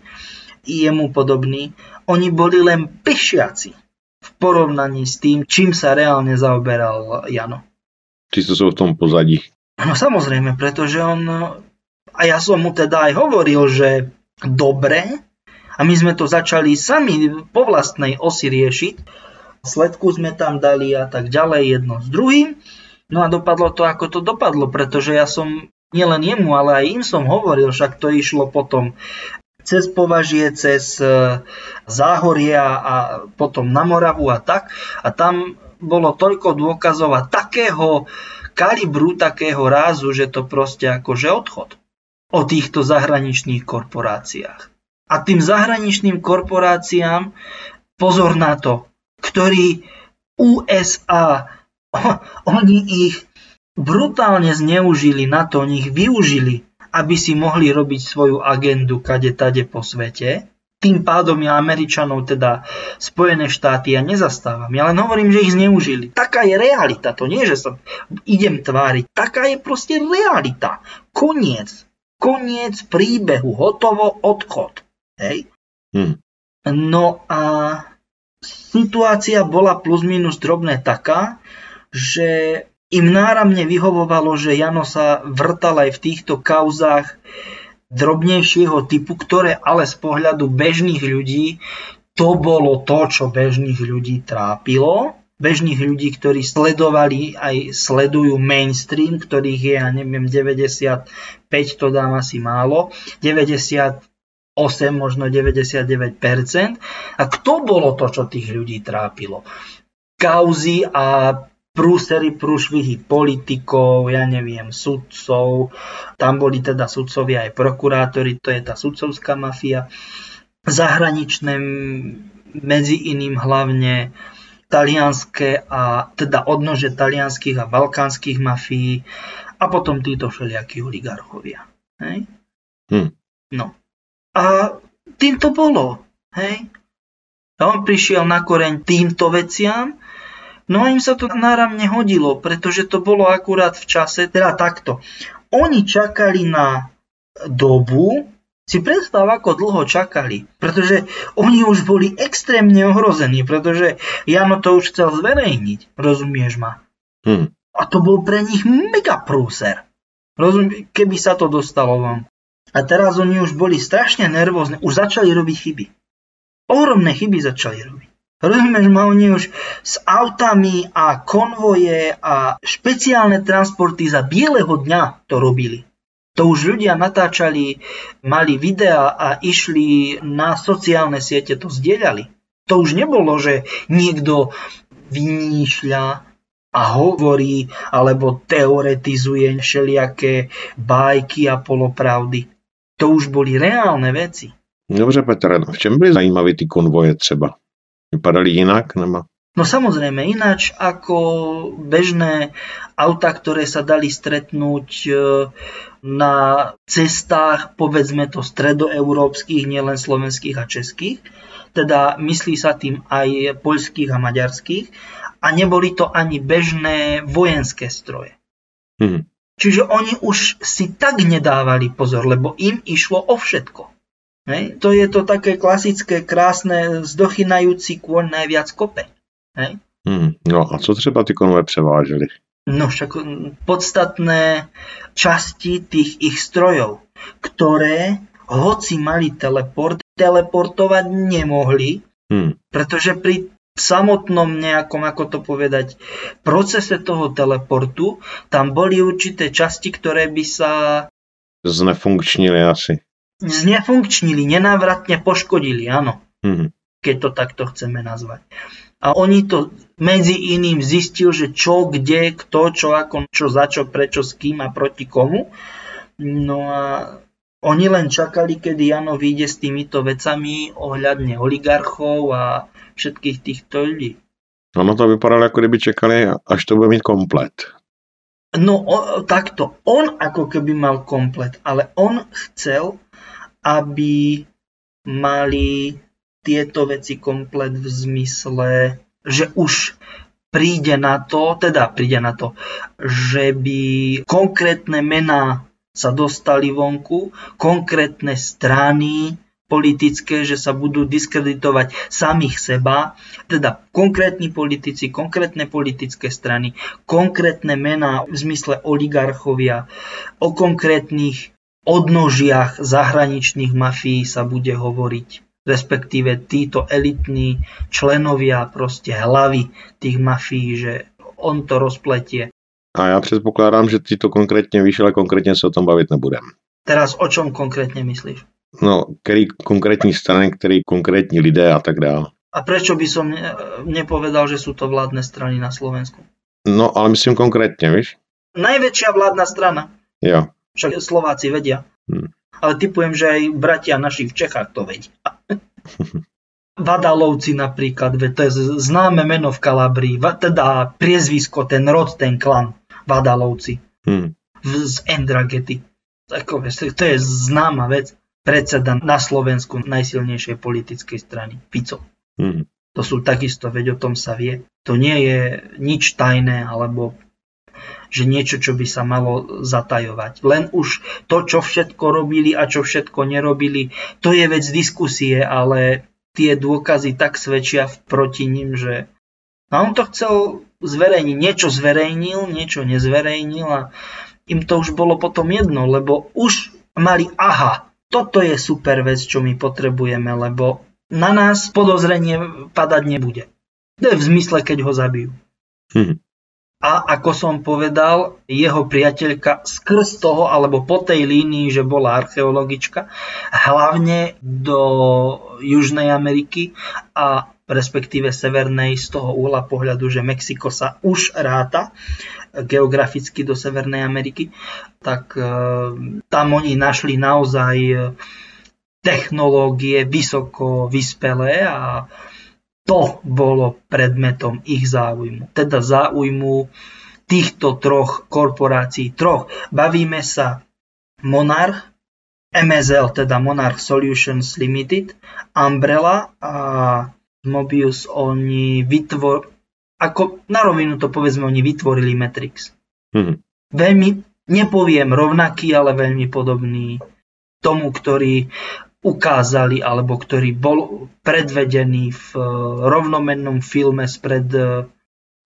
S2: jemu podobný, oni boli len pešiaci v porovnaní s tým, čím sa reálne zaoberal Jano.
S1: Ty sú v tom pozadí.
S2: No samozrejme, pretože on, a ja som mu teda aj hovoril, že dobre, a my sme to začali sami po vlastnej osi riešiť, sledku sme tam dali a tak ďalej jedno s druhým. No a dopadlo to, ako to dopadlo, pretože ja som nielen jemu, ale aj im som hovoril, však to išlo potom cez považie, cez e, záhoria a potom na Moravu a tak. A tam bolo toľko dôkazov a takého kalibru, takého rázu, že to proste akože odchod o týchto zahraničných korporáciách. A tým zahraničným korporáciám, pozor na to, ktorí USA, oni ich brutálne zneužili na to, oni ich využili, aby si mohli robiť svoju agendu kade tade po svete. Tým pádom ja Američanov, teda Spojené štáty, ja nezastávam. Ja len hovorím, že ich zneužili. Taká je realita. To nie, že sa idem tváriť. Taká je proste realita. Koniec. Koniec príbehu. Hotovo odchod. Hej?
S1: Hmm.
S2: No a situácia bola plus minus drobné taká, že im náramne vyhovovalo, že Jano sa vrtal aj v týchto kauzách drobnejšieho typu, ktoré ale z pohľadu bežných ľudí to bolo to, čo bežných ľudí trápilo. Bežných ľudí, ktorí sledovali aj sledujú mainstream, ktorých je, ja neviem, 95, to dám asi málo, 98, možno 99%. A kto bolo to, čo tých ľudí trápilo? Kauzy a prúsery, prúšvihy politikov, ja neviem, sudcov, tam boli teda sudcovia aj prokurátori, to je tá sudcovská mafia, zahraničné, medzi iným hlavne talianské a teda odnože talianských a balkánskych mafií a potom títo všelijakí oligarchovia. Hej?
S1: Hm.
S2: No. A tým to bolo. Hej? A on prišiel na koreň týmto veciam No a im sa to náramne hodilo, pretože to bolo akurát v čase, teda takto. Oni čakali na dobu, si predstav, ako dlho čakali, pretože oni už boli extrémne ohrození, pretože Jano to už chcel zverejniť, rozumieš ma?
S1: Hmm.
S2: A to bol pre nich mega prúser. Rozumie, keby sa to dostalo vám. A teraz oni už boli strašne nervózni, už začali robiť chyby. Ohromné chyby začali robiť. Rozumieš ma, oni už s autami a konvoje a špeciálne transporty za bieleho dňa to robili. To už ľudia natáčali, mali videá a išli na sociálne siete, to zdieľali. To už nebolo, že niekto vymýšľa a hovorí alebo teoretizuje všelijaké bajky a polopravdy. To už boli reálne veci.
S1: Dobře, Petr, v čem byly zajímavé ty konvoje třeba? Vypadali inak? Nebo?
S2: No samozrejme, ináč ako bežné auta, ktoré sa dali stretnúť e, na cestách, povedzme to stredoeurópskych, nielen slovenských a českých, teda myslí sa tým aj poľských a maďarských, a neboli to ani bežné vojenské stroje.
S1: Hmm.
S2: Čiže oni už si tak nedávali pozor, lebo im išlo o všetko. Hej? To je to také klasické, krásne, zdochynajúci kôň najviac kope. Hej?
S1: Hmm, no a co třeba ty konové převáželi?
S2: No však podstatné časti tých ich strojov, ktoré hoci mali teleport, teleportovať nemohli,
S1: hmm.
S2: pretože pri samotnom nejakom, ako to povedať, procese toho teleportu, tam boli určité časti, ktoré by sa...
S1: Znefunkčnili asi
S2: znefunkčnili, nenávratne poškodili, áno.
S1: Mm-hmm.
S2: Keď to takto chceme nazvať. A oni to medzi iným zistil, že čo, kde, kto, čo, ako, čo, za čo, prečo, s kým a proti komu. No a oni len čakali, kedy Jano vyjde s týmito vecami ohľadne oligarchov a všetkých týchto ľudí.
S1: Ono to vypadalo, ako kdyby čekali, až to bude mít komplet.
S2: No o, takto, on ako keby mal komplet, ale on chcel, aby mali tieto veci komplet v zmysle, že už príde na to, teda príde na to, že by konkrétne mená sa dostali vonku, konkrétne strany politické, že sa budú diskreditovať samých seba, teda konkrétni politici, konkrétne politické strany, konkrétne mená v zmysle oligarchovia, o konkrétnych odnožiach zahraničných mafií sa bude hovoriť respektíve títo elitní členovia, proste hlavy tých mafií, že on to rozpletie.
S1: A já předpokládám, že ty to konkrétně víš, ale konkrétně se o tom bavit nebudem.
S2: Teraz o čom konkrétne myslíš?
S1: No, který konkrétní strany, který konkrétní lidé a tak dále.
S2: A prečo by som ne, nepovedal, že sú to vládne strany na Slovensku?
S1: No, ale myslím konkrétně, víš?
S2: Najväčšia vládna strana.
S1: Jo.
S2: Však Slováci vedia.
S1: Hmm.
S2: Ale typujem, že aj bratia naši v Čechách to vedia. Vadalovci napríklad, to je známe meno v Kalabrii, teda priezvisko, ten rod, ten klan Vadalovci
S1: hmm.
S2: z Endragety. Tako, to je známa vec. Predseda na Slovensku najsilnejšej politickej strany, Fico.
S1: Hmm.
S2: To sú takisto, veď o tom sa vie. To nie je nič tajné alebo že niečo, čo by sa malo zatajovať. Len už to, čo všetko robili a čo všetko nerobili, to je vec diskusie, ale tie dôkazy tak svedčia proti ním, že a on to chcel zverejniť. Niečo zverejnil, niečo nezverejnil a im to už bolo potom jedno, lebo už mali, aha, toto je super vec, čo my potrebujeme, lebo na nás podozrenie padať nebude. To je v zmysle, keď ho zabijú.
S1: Hm.
S2: A ako som povedal, jeho priateľka skrz toho, alebo po tej línii, že bola archeologička, hlavne do Južnej Ameriky a respektíve Severnej z toho uhla pohľadu, že Mexiko sa už ráta geograficky do Severnej Ameriky, tak e, tam oni našli naozaj technológie vysoko vyspelé a to bolo predmetom ich záujmu. Teda záujmu týchto troch korporácií. Troch. Bavíme sa Monarch, MSL, teda Monarch Solutions Limited, Umbrella a Mobius, oni vytvor... Ako na rovinu to povedzme, oni vytvorili Matrix.
S1: Mm-hmm.
S2: Veľmi, nepoviem rovnaký, ale veľmi podobný tomu, ktorý ukázali, alebo ktorý bol predvedený v e, rovnomennom filme spred e,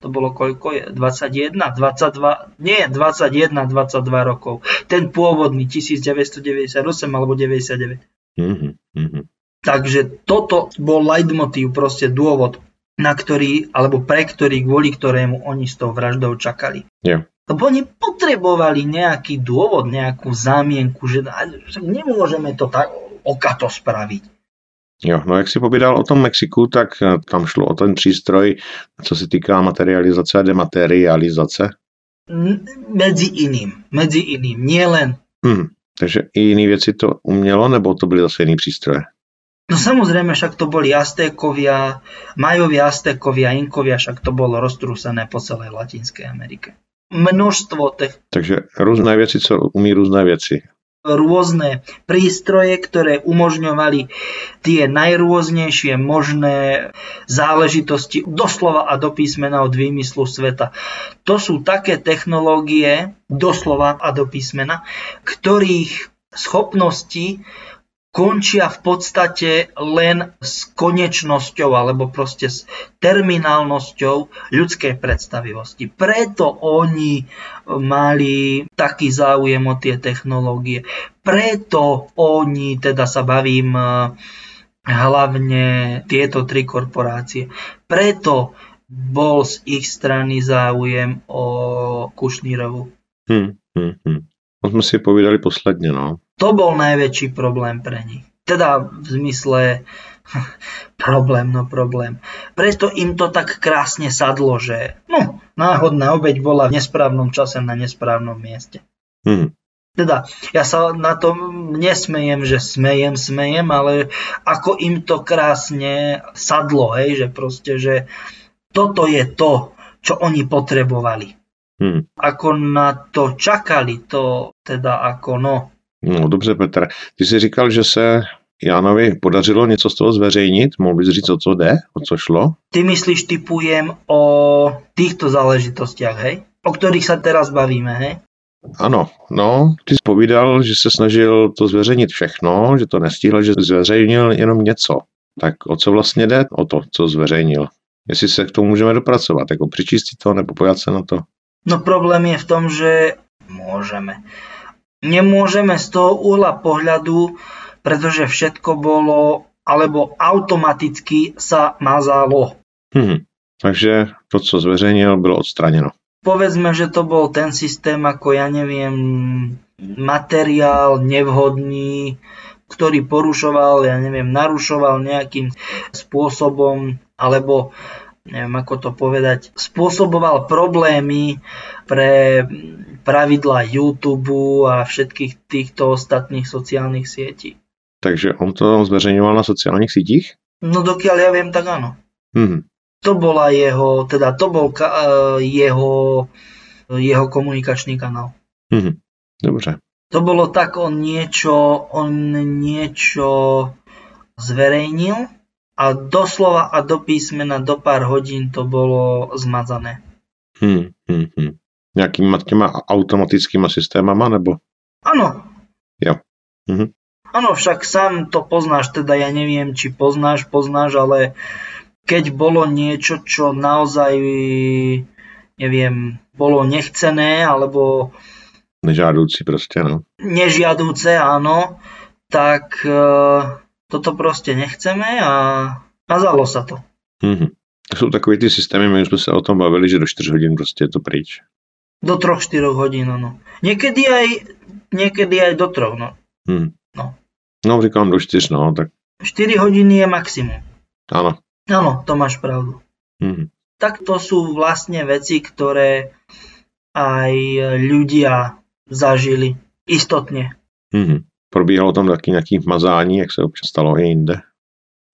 S2: to bolo koľko je? 21, 22, nie, 21, 22 rokov. Ten pôvodný 1998 alebo 99.
S1: Mm-hmm. mm-hmm.
S2: Takže toto bol leitmotív, proste dôvod, na ktorý, alebo pre ktorý, kvôli ktorému oni s tou vraždou čakali.
S1: Yeah.
S2: Lebo oni potrebovali nejaký dôvod, nejakú zámienku, že nemôžeme to tak, oka to spraviť.
S1: Jo, no jak si povídal o tom Mexiku, tak eh, tam šlo o ten přístroj, co se týká materializace a dematerializace.
S2: Medzi iným, medzi iným, nie len.
S1: Hmm, takže i jiné věci to umělo, nebo to byly zase jiný přístroje?
S2: No samozrejme, však to boli Aztékovia, Majovi Aztékovia, Inkovia, však to bolo roztrúsené po celej Latinskej Amerike. Množstvo tých...
S1: Takže různé věci, co umí různé věci
S2: rôzne prístroje, ktoré umožňovali tie najrôznejšie možné záležitosti doslova a do písmena od výmyslu sveta. To sú také technológie, doslova a do písmena, ktorých schopnosti končia v podstate len s konečnosťou alebo proste s terminálnosťou ľudskej predstavivosti. Preto oni mali taký záujem o tie technológie. Preto oni, teda sa bavím eh, hlavne tieto tri korporácie. Preto bol z ich strany záujem o Kušnírovu.
S1: Hmm, hmm, hmm. To sme si povedali posledne, no.
S2: To bol najväčší problém pre nich. Teda v zmysle problém, no problém. Preto im to tak krásne sadlo, že no, náhodná obeď bola v nesprávnom čase na nesprávnom mieste.
S1: Hmm.
S2: Teda, ja sa na to nesmejem, že smejem, smejem, ale ako im to krásne sadlo, hej, že proste, že toto je to, čo oni potrebovali.
S1: Hmm.
S2: Ako na to čakali, to teda ako no,
S1: No dobře, Petr. Ty jsi říkal, že se Jánovi podařilo něco z toho zveřejnit? Mohl bys říct, o co jde? O co šlo?
S2: Ty myslíš, typujem o týchto záležitostiach, hej? O ktorých sa teraz bavíme, hej?
S1: Ano, no, ty jsi povídal, že se snažil to zveřejnit všechno, že to nestihl, že zveřejnil jenom něco. Tak o co vlastně jde? O to, co zveřejnil. Jestli se k tomu můžeme dopracovat, jako přičistit to nebo pojat se na to?
S2: No problém je v tom, že môžeme. Nemôžeme z toho uhla pohľadu, pretože všetko bolo alebo automaticky sa mazalo.
S1: Hmm. Takže to, co zveřejnil, bylo odstraněno.
S2: Povedzme, že to bol ten systém ako, ja neviem, materiál nevhodný, ktorý porušoval, ja neviem, narušoval nejakým spôsobom, alebo neviem ako to povedať, spôsoboval problémy pre pravidla YouTube a všetkých týchto ostatných sociálnych sietí.
S1: Takže on to zveřejňoval na sociálnych sítích?
S2: No dokiaľ ja viem, tak áno.
S1: Hmm.
S2: To bola jeho, teda to bol ka, e, jeho, jeho komunikačný kanál.
S1: Hmm. Dobře.
S2: To bolo tak, on niečo, on niečo zverejnil a doslova a do písmena do pár hodín to bolo zmazané.
S1: Hmm, hmm, hmm. Nejakýma těma automatickýma systémama, nebo?
S2: Áno.
S1: Jo. Mhm.
S2: Áno, však sám to poznáš, teda ja neviem, či poznáš, poznáš, ale keď bolo niečo, čo naozaj, neviem, bolo nechcené, alebo
S1: Nežádoucí prostě, no.
S2: Nežiadúce, áno, tak e, toto proste nechceme a, a zalo sa to.
S1: Mm-hmm. Jsou takový ty systémy, my jsme se o tom bavili, že do 4 hodin prostě je to pryč.
S2: Do 3-4 hodín, no. Niekedy aj, niekedy aj do 3, no.
S1: Hmm.
S2: No.
S1: No, říkám do 4, no, tak
S2: 4 hodiny je maximum.
S1: áno.
S2: Áno, to máš pravdu.
S1: Hmm.
S2: Tak to sú vlastne veci, ktoré aj ľudia zažili istotne.
S1: Hmm. Probíhalo tam taky nějaký mazání, jak se občas stalo i jinde.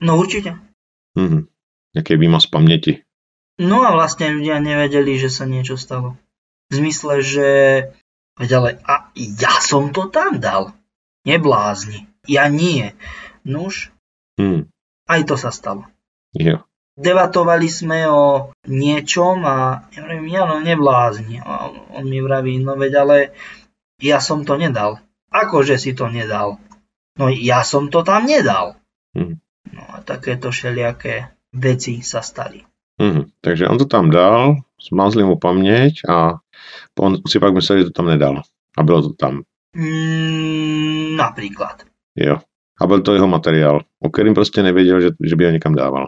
S2: No určite.
S1: Hmm. Jaký výmaz paměti.
S2: No a vlastne ľudia nevedeli, že sa niečo stalo. V zmysle, že veď ale a ja som to tam dal. Neblázni. Ja nie. Nuž,
S1: Hmm.
S2: aj to sa stalo.
S1: Jo.
S2: Debatovali sme o niečom a ja hovorím, ja no neblázni. A on, on mi vraví, no veď ale ja som to nedal. Akože si to nedal? No ja som to tam nedal.
S1: Hmm.
S2: No a takéto všelijaké veci sa stali.
S1: Hmm. Takže on to tam dal, zmazli mu paměť a on si pak myslel, že to tam nedal. A bylo to tam.
S2: Mm, napríklad.
S1: Jo. A byl to jeho materiál, o kterým prostě nevěděl, že, že by ho někam dával.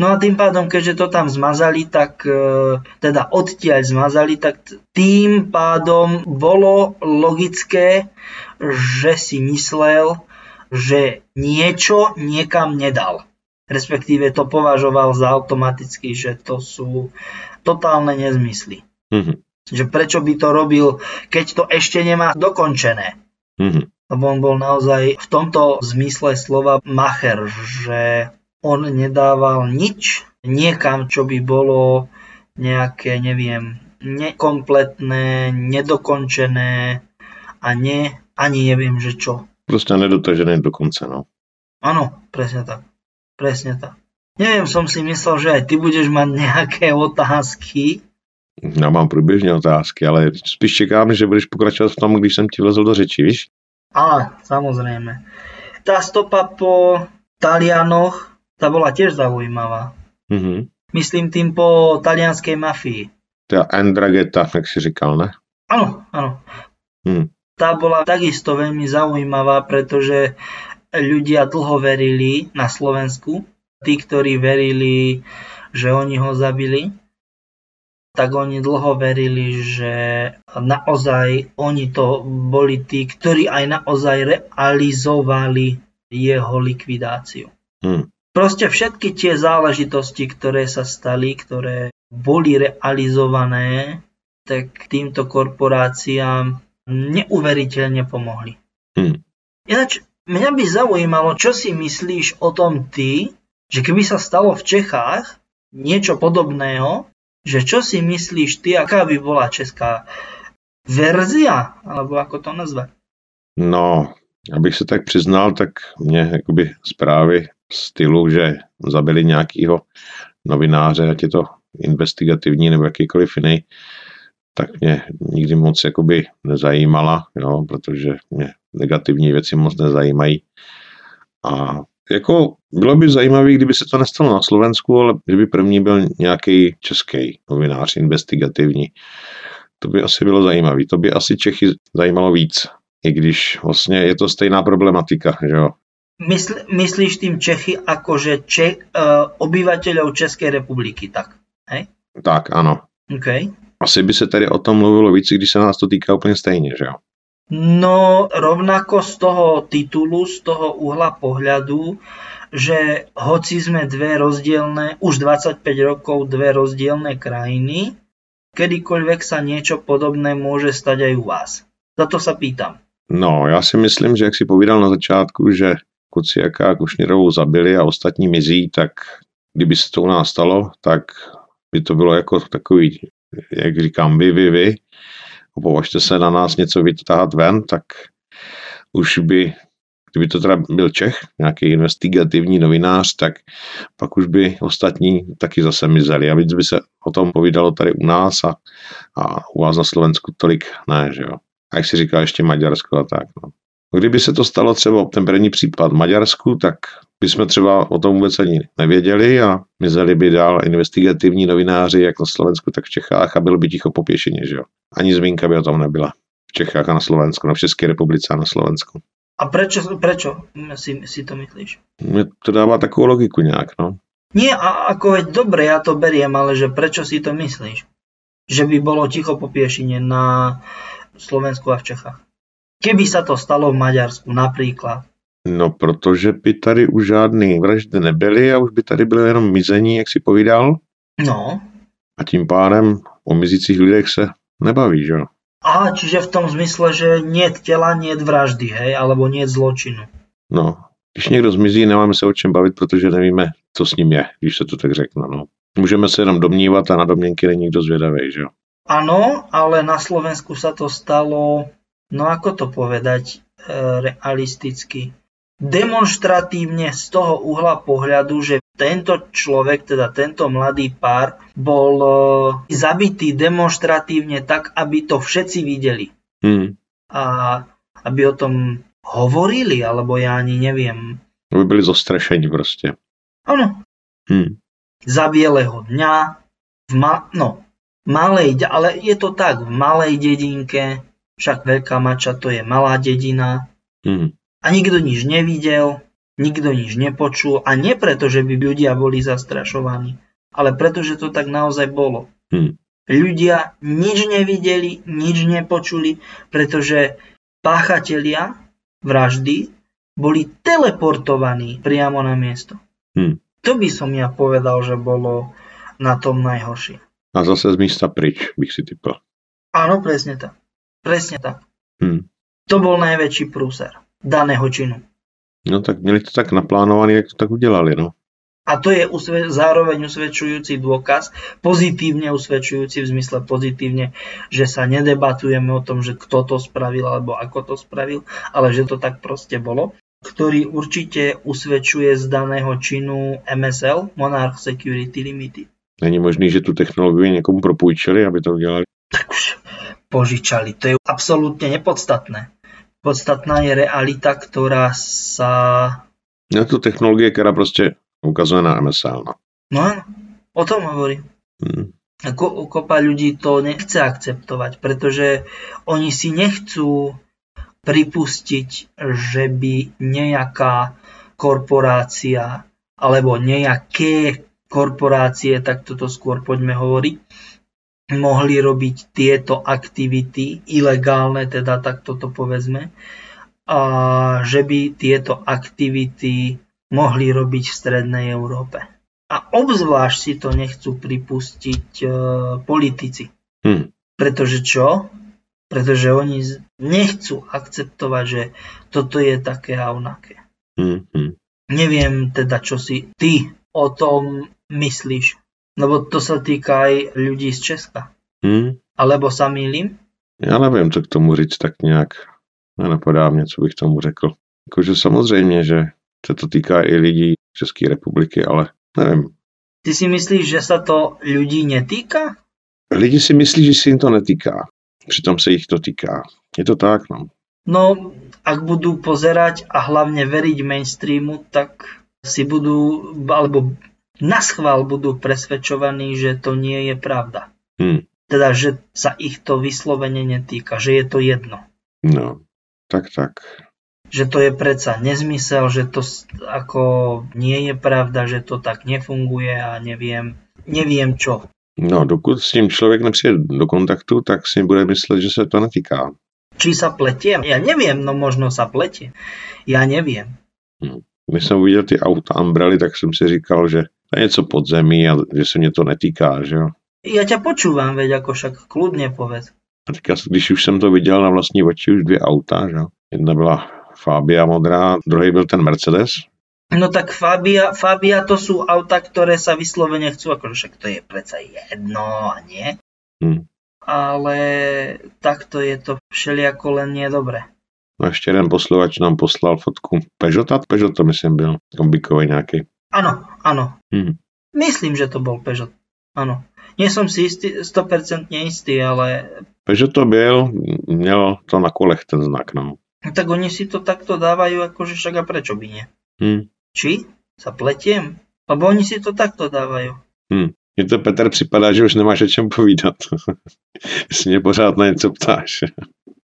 S2: No a tým pádom, keďže to tam zmazali, tak e, teda odtiaľ zmazali, tak tým pádom bolo logické, že si myslel, že niečo niekam nedal. Respektíve to považoval za automaticky, že to sú totálne nezmysly.
S1: Mhm.
S2: Že prečo by to robil, keď to ešte nemá dokončené.
S1: Mhm.
S2: lebo on bol naozaj v tomto zmysle slova macher, že on nedával nič niekam, čo by bolo nejaké, neviem, nekompletné, nedokončené a ne, ani neviem, že čo.
S1: Prostě nedotažený do konce, no.
S2: Áno, presne tak. Presne tak. Neviem, som si myslel, že aj ty budeš mať nejaké otázky.
S1: Já mám průběžně otázky, ale spíš čekám, že budeš pokračovat v tom, když jsem ti vlezl do řeči, víš?
S2: Á, samozrejme. Tá stopa po Talianoch, tá bola tiež zaujímavá.
S1: Mhm.
S2: Myslím tým po talianskej mafii.
S1: Ta Andrageta, jak si říkal, ne?
S2: Áno, áno.
S1: Hmm.
S2: Tá bola takisto veľmi zaujímavá, pretože ľudia dlho verili na Slovensku. Tí, ktorí verili, že oni ho zabili, tak oni dlho verili, že naozaj oni to boli tí, ktorí aj naozaj realizovali jeho likvidáciu.
S1: Hmm.
S2: Proste všetky tie záležitosti, ktoré sa stali, ktoré boli realizované, tak týmto korporáciám neuveriteľne pomohli.
S1: Hmm.
S2: Ináč, mňa by zaujímalo, čo si myslíš o tom ty, že keby sa stalo v Čechách niečo podobného, že čo si myslíš ty, aká by bola česká verzia, alebo ako to nazvať?
S1: No, abych se tak přiznal, tak mě jakoby zprávy stylu, že zabili nějakýho novináře, ať je to investigativní nebo jakýkoliv jiný, tak mě nikdy moc jakoby nezajímala, jo, protože mě negativní věci moc nezajímají. A jako bylo by zajímavé, kdyby se to nestalo na Slovensku, ale kdyby první byl nějaký český novinář investigativní. To by asi bylo zajímavé. To by asi Čechy zajímalo víc. I když vlastně je to stejná problematika, že jo.
S2: Mysl, myslíš tým Čechy akože Če, uh, obyvateľov Českej republiky, tak? Hej?
S1: Tak, ano.
S2: OK.
S1: Asi by se tady o tom mluvilo víc, když se nás to týká úplně stejně, že jo.
S2: No rovnako z toho titulu, z toho uhla pohľadu, že hoci sme dve rozdielne, už 25 rokov dve rozdielne krajiny, kedykoľvek sa niečo podobné môže stať aj u vás. Za to sa pýtam.
S1: No, já si myslím, že jak si povídal na začátku, že Kuciaka a Kušnírovou zabili a ostatní mizí, tak kdyby se to u nás stalo, tak by to bylo jako takový, jak říkám, vy, vy, vy. Považte se na nás něco vytáhat ven, tak už by, kdyby to teda byl Čech, nějaký investigativní novinář, tak pak už by ostatní taky zase mizeli. A víc by se o tom povídalo tady u nás a, a u vás na Slovensku tolik ne, že jo. A jak si říká ještě Maďarsko a tak. No. Kdyby se to stalo třeba ten první případ v Maďarsku, tak bychom třeba o tom vůbec ani nevěděli a mizeli by dál investigativní novináři jak na Slovensku, tak v Čechách a bylo by ticho popěšeně, že jo. Ani zmínka by o tom nebyla. V Čechách a na Slovensku, no v České republice a na Slovensku.
S2: A prečo, prečo si, si to myslíš?
S1: Mně to dává takovou logiku nějak, no.
S2: Nie, a ako veď dobre, ja to beriem, ale že prečo si to myslíš? Že by bolo ticho po piešine na Slovensku a v Čechách. Keby sa to stalo v Maďarsku napríklad.
S1: No, protože by tady už žádný vraždy nebyly a už by tady bylo jenom mizení, jak si povídal.
S2: No.
S1: A tím pádem o mizících lidech se nebaví, že jo?
S2: A čiže v tom zmysle, že nie tela, nie vraždy, hej, alebo nie zločinu.
S1: No, když někdo zmizí, nemáme se o čem bavit, protože nevíme, co s ním je, když se to tak řekne. No. Můžeme se jenom domnívat a na domněnky není nikdo zvědavý, že jo?
S2: Áno, ale na Slovensku sa to stalo, no ako to povedať, e, realisticky. Demonstratívne z toho uhla pohľadu, že tento človek, teda tento mladý pár, bol e, zabitý demonstratívne tak, aby to všetci videli.
S1: Hmm.
S2: A aby o tom hovorili, alebo ja ani neviem.
S1: Aby byli zostrašení prostě.
S2: Áno.
S1: Hmm.
S2: Za bieleho dňa, v ma- no, malej, ale je to tak, v malej dedinke, však Veľká Mača to je malá dedina
S1: Hmm.
S2: a nikto nič nevidel, nikto nič nepočul a nie preto, že by ľudia boli zastrašovaní, ale preto, že to tak naozaj bolo.
S1: Hmm.
S2: Ľudia nič nevideli, nič nepočuli, pretože páchatelia vraždy boli teleportovaní priamo na miesto.
S1: Hmm.
S2: To by som ja povedal, že bolo na tom najhoršie.
S1: A zase z místa pryč, bych si typl.
S2: Áno, presne tak. Presne tak.
S1: Hmm.
S2: To bol najväčší prúser daného činu.
S1: No tak měli to tak naplánovaný, jak to tak udělali, no.
S2: A to je usve- zároveň usvedčujúci dôkaz, pozitívne usvedčujúci v zmysle pozitívne, že sa nedebatujeme o tom, že kto to spravil alebo ako to spravil, ale že to tak proste bolo, ktorý určite usvedčuje z daného činu MSL, Monarch Security Limited.
S1: Není možný, že tu technologii někomu propůjčili, aby to udělali.
S2: Tak už požičali. To je absolútne nepodstatné. Podstatná je realita, ktorá sa...
S1: Je to technologie, která prostě ukazuje na MSL, no.
S2: No áno, o tom hovorím.
S1: Hmm.
S2: Ko- kopa ľudí to nechce akceptovať, pretože oni si nechcú pripustiť, že by nejaká korporácia alebo nejaké korporácie, tak toto skôr poďme hovoriť, mohli robiť tieto aktivity ilegálne, teda tak toto povedzme, a že by tieto aktivity mohli robiť v Strednej Európe. A obzvlášť si to nechcú pripustiť e, politici.
S1: Hmm.
S2: Pretože čo? Pretože oni nechcú akceptovať, že toto je také a onaké.
S1: Hmm.
S2: Neviem teda, čo si ty o tom myslíš. Lebo to sa týka aj ľudí z Česka.
S1: Hmm.
S2: Alebo sa mýlim?
S1: Já nevím, co k tomu říct tak nějak. Nenapadá mě, co bych tomu řekl. Jakože samozřejmě, že se to týká i lidí České republiky, ale nevím.
S2: Ty si myslíš, že sa to ľudí netýka?
S1: Lidi si myslí, že se jim to netýká. Přitom se jich to týká. Je to tak, no.
S2: No, ak budú pozerať a hlavne veriť mainstreamu, tak si budú, alebo na schvál budú presvedčovaní, že to nie je pravda.
S1: Hmm.
S2: Teda, že sa ich to vyslovene netýka, že je to jedno.
S1: No, tak, tak.
S2: Že to je predsa nezmysel, že to ako nie je pravda, že to tak nefunguje a neviem, neviem čo.
S1: No, dokud s tím člověk nepřijde do kontaktu, tak si bude myslet, že se to netýká.
S2: Či sa pletiem? Ja neviem, no možno sa pletie. Ja neviem.
S1: Když jsem uviděl ty auta Umbrelly, tak jsem si říkal, že je něco pod zemí a že se mě to netýká, že jo.
S2: Ja ťa počúvam, veď ako však kľudne povedz.
S1: A teďka, když už jsem to viděl na vlastní oči, už dvě auta, že. Jedna byla Fabia modrá, druhý byl ten Mercedes.
S2: No tak Fabia, Fabia to sú auta, ktoré sa vyslovene chcú, akože však to je predsa jedno a nie.
S1: Hmm.
S2: Ale takto je to všelijako len nie dobre.
S1: No a ještě jeden posluchač nám poslal fotku Peugeota, Peugeot to myslím byl, kombikový nějaký.
S2: Áno, áno.
S1: Hmm.
S2: Myslím, že to bol Peugeot. Áno. Nie som si istý, 100% istý, ale
S1: Peugeot to byl, měl to na kolech ten znak, no.
S2: tak oni si to takto dávajú, akože však a prečo by nie?
S1: Hmm.
S2: Či? Sa pletiem? Lebo oni si to takto dávajú.
S1: Hmm. Mně to, Petr, připadá, že už nemáš o čem povídat. Jestli mě pořád na něco ptáš.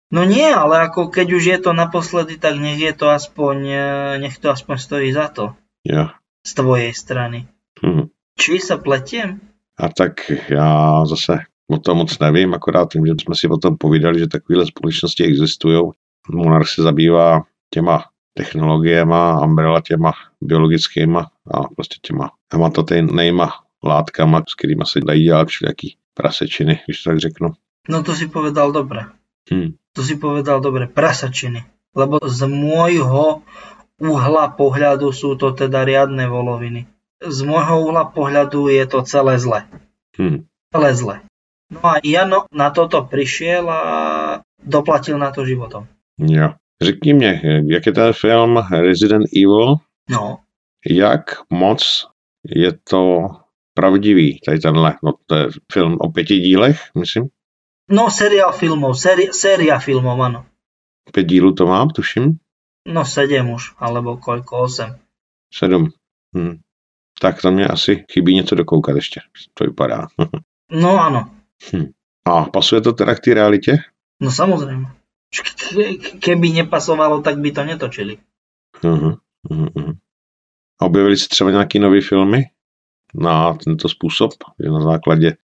S2: No nie, ale ako keď už je to naposledy, tak nech je to aspoň, e, nech to aspoň stojí za to.
S1: Jo.
S2: Z tvojej strany.
S1: Hm.
S2: Či sa pletiem?
S1: A tak já zase o tom moc nevím, akorát vím, že jsme si o tom povídali, že takovéhle společnosti existují. Monarch se zabývá těma technologiema, Umbrella těma biologickýma a prostě těma hematotajnýma látkama, s kterými se dají dělat všelijaký prasečiny, když to tak řeknu.
S2: No to si povedal dobre.
S1: Hm.
S2: To si povedal dobre, prasačiny. Lebo z môjho uhla pohľadu sú to teda riadne voloviny. Z môjho uhla pohľadu je to celé zle.
S1: Hm.
S2: Celé zle. No a Jano na toto prišiel a doplatil na to životom.
S1: Jo. Řekni mě, jak je ten film Resident Evil,
S2: No,
S1: jak moc je to pravdivý, tady tenhle, no to je film o pěti dílech, myslím,
S2: no seriál filmov, séri, séria filmov, áno.
S1: pět dílů to mám, tuším,
S2: No sedem už, alebo koľko, osem.
S1: sedm. Hm. Tak tam mě asi chybí něco dokoukat ještě, to vypadá.
S2: No áno,
S1: A pasuje to teda k té realitě?
S2: no samozrejme. Ke- Keby nepasovalo, tak by to netočili.
S1: Mhm, mhm. A objevily se třeba nějaké nové filmy na tento způsob, že na základě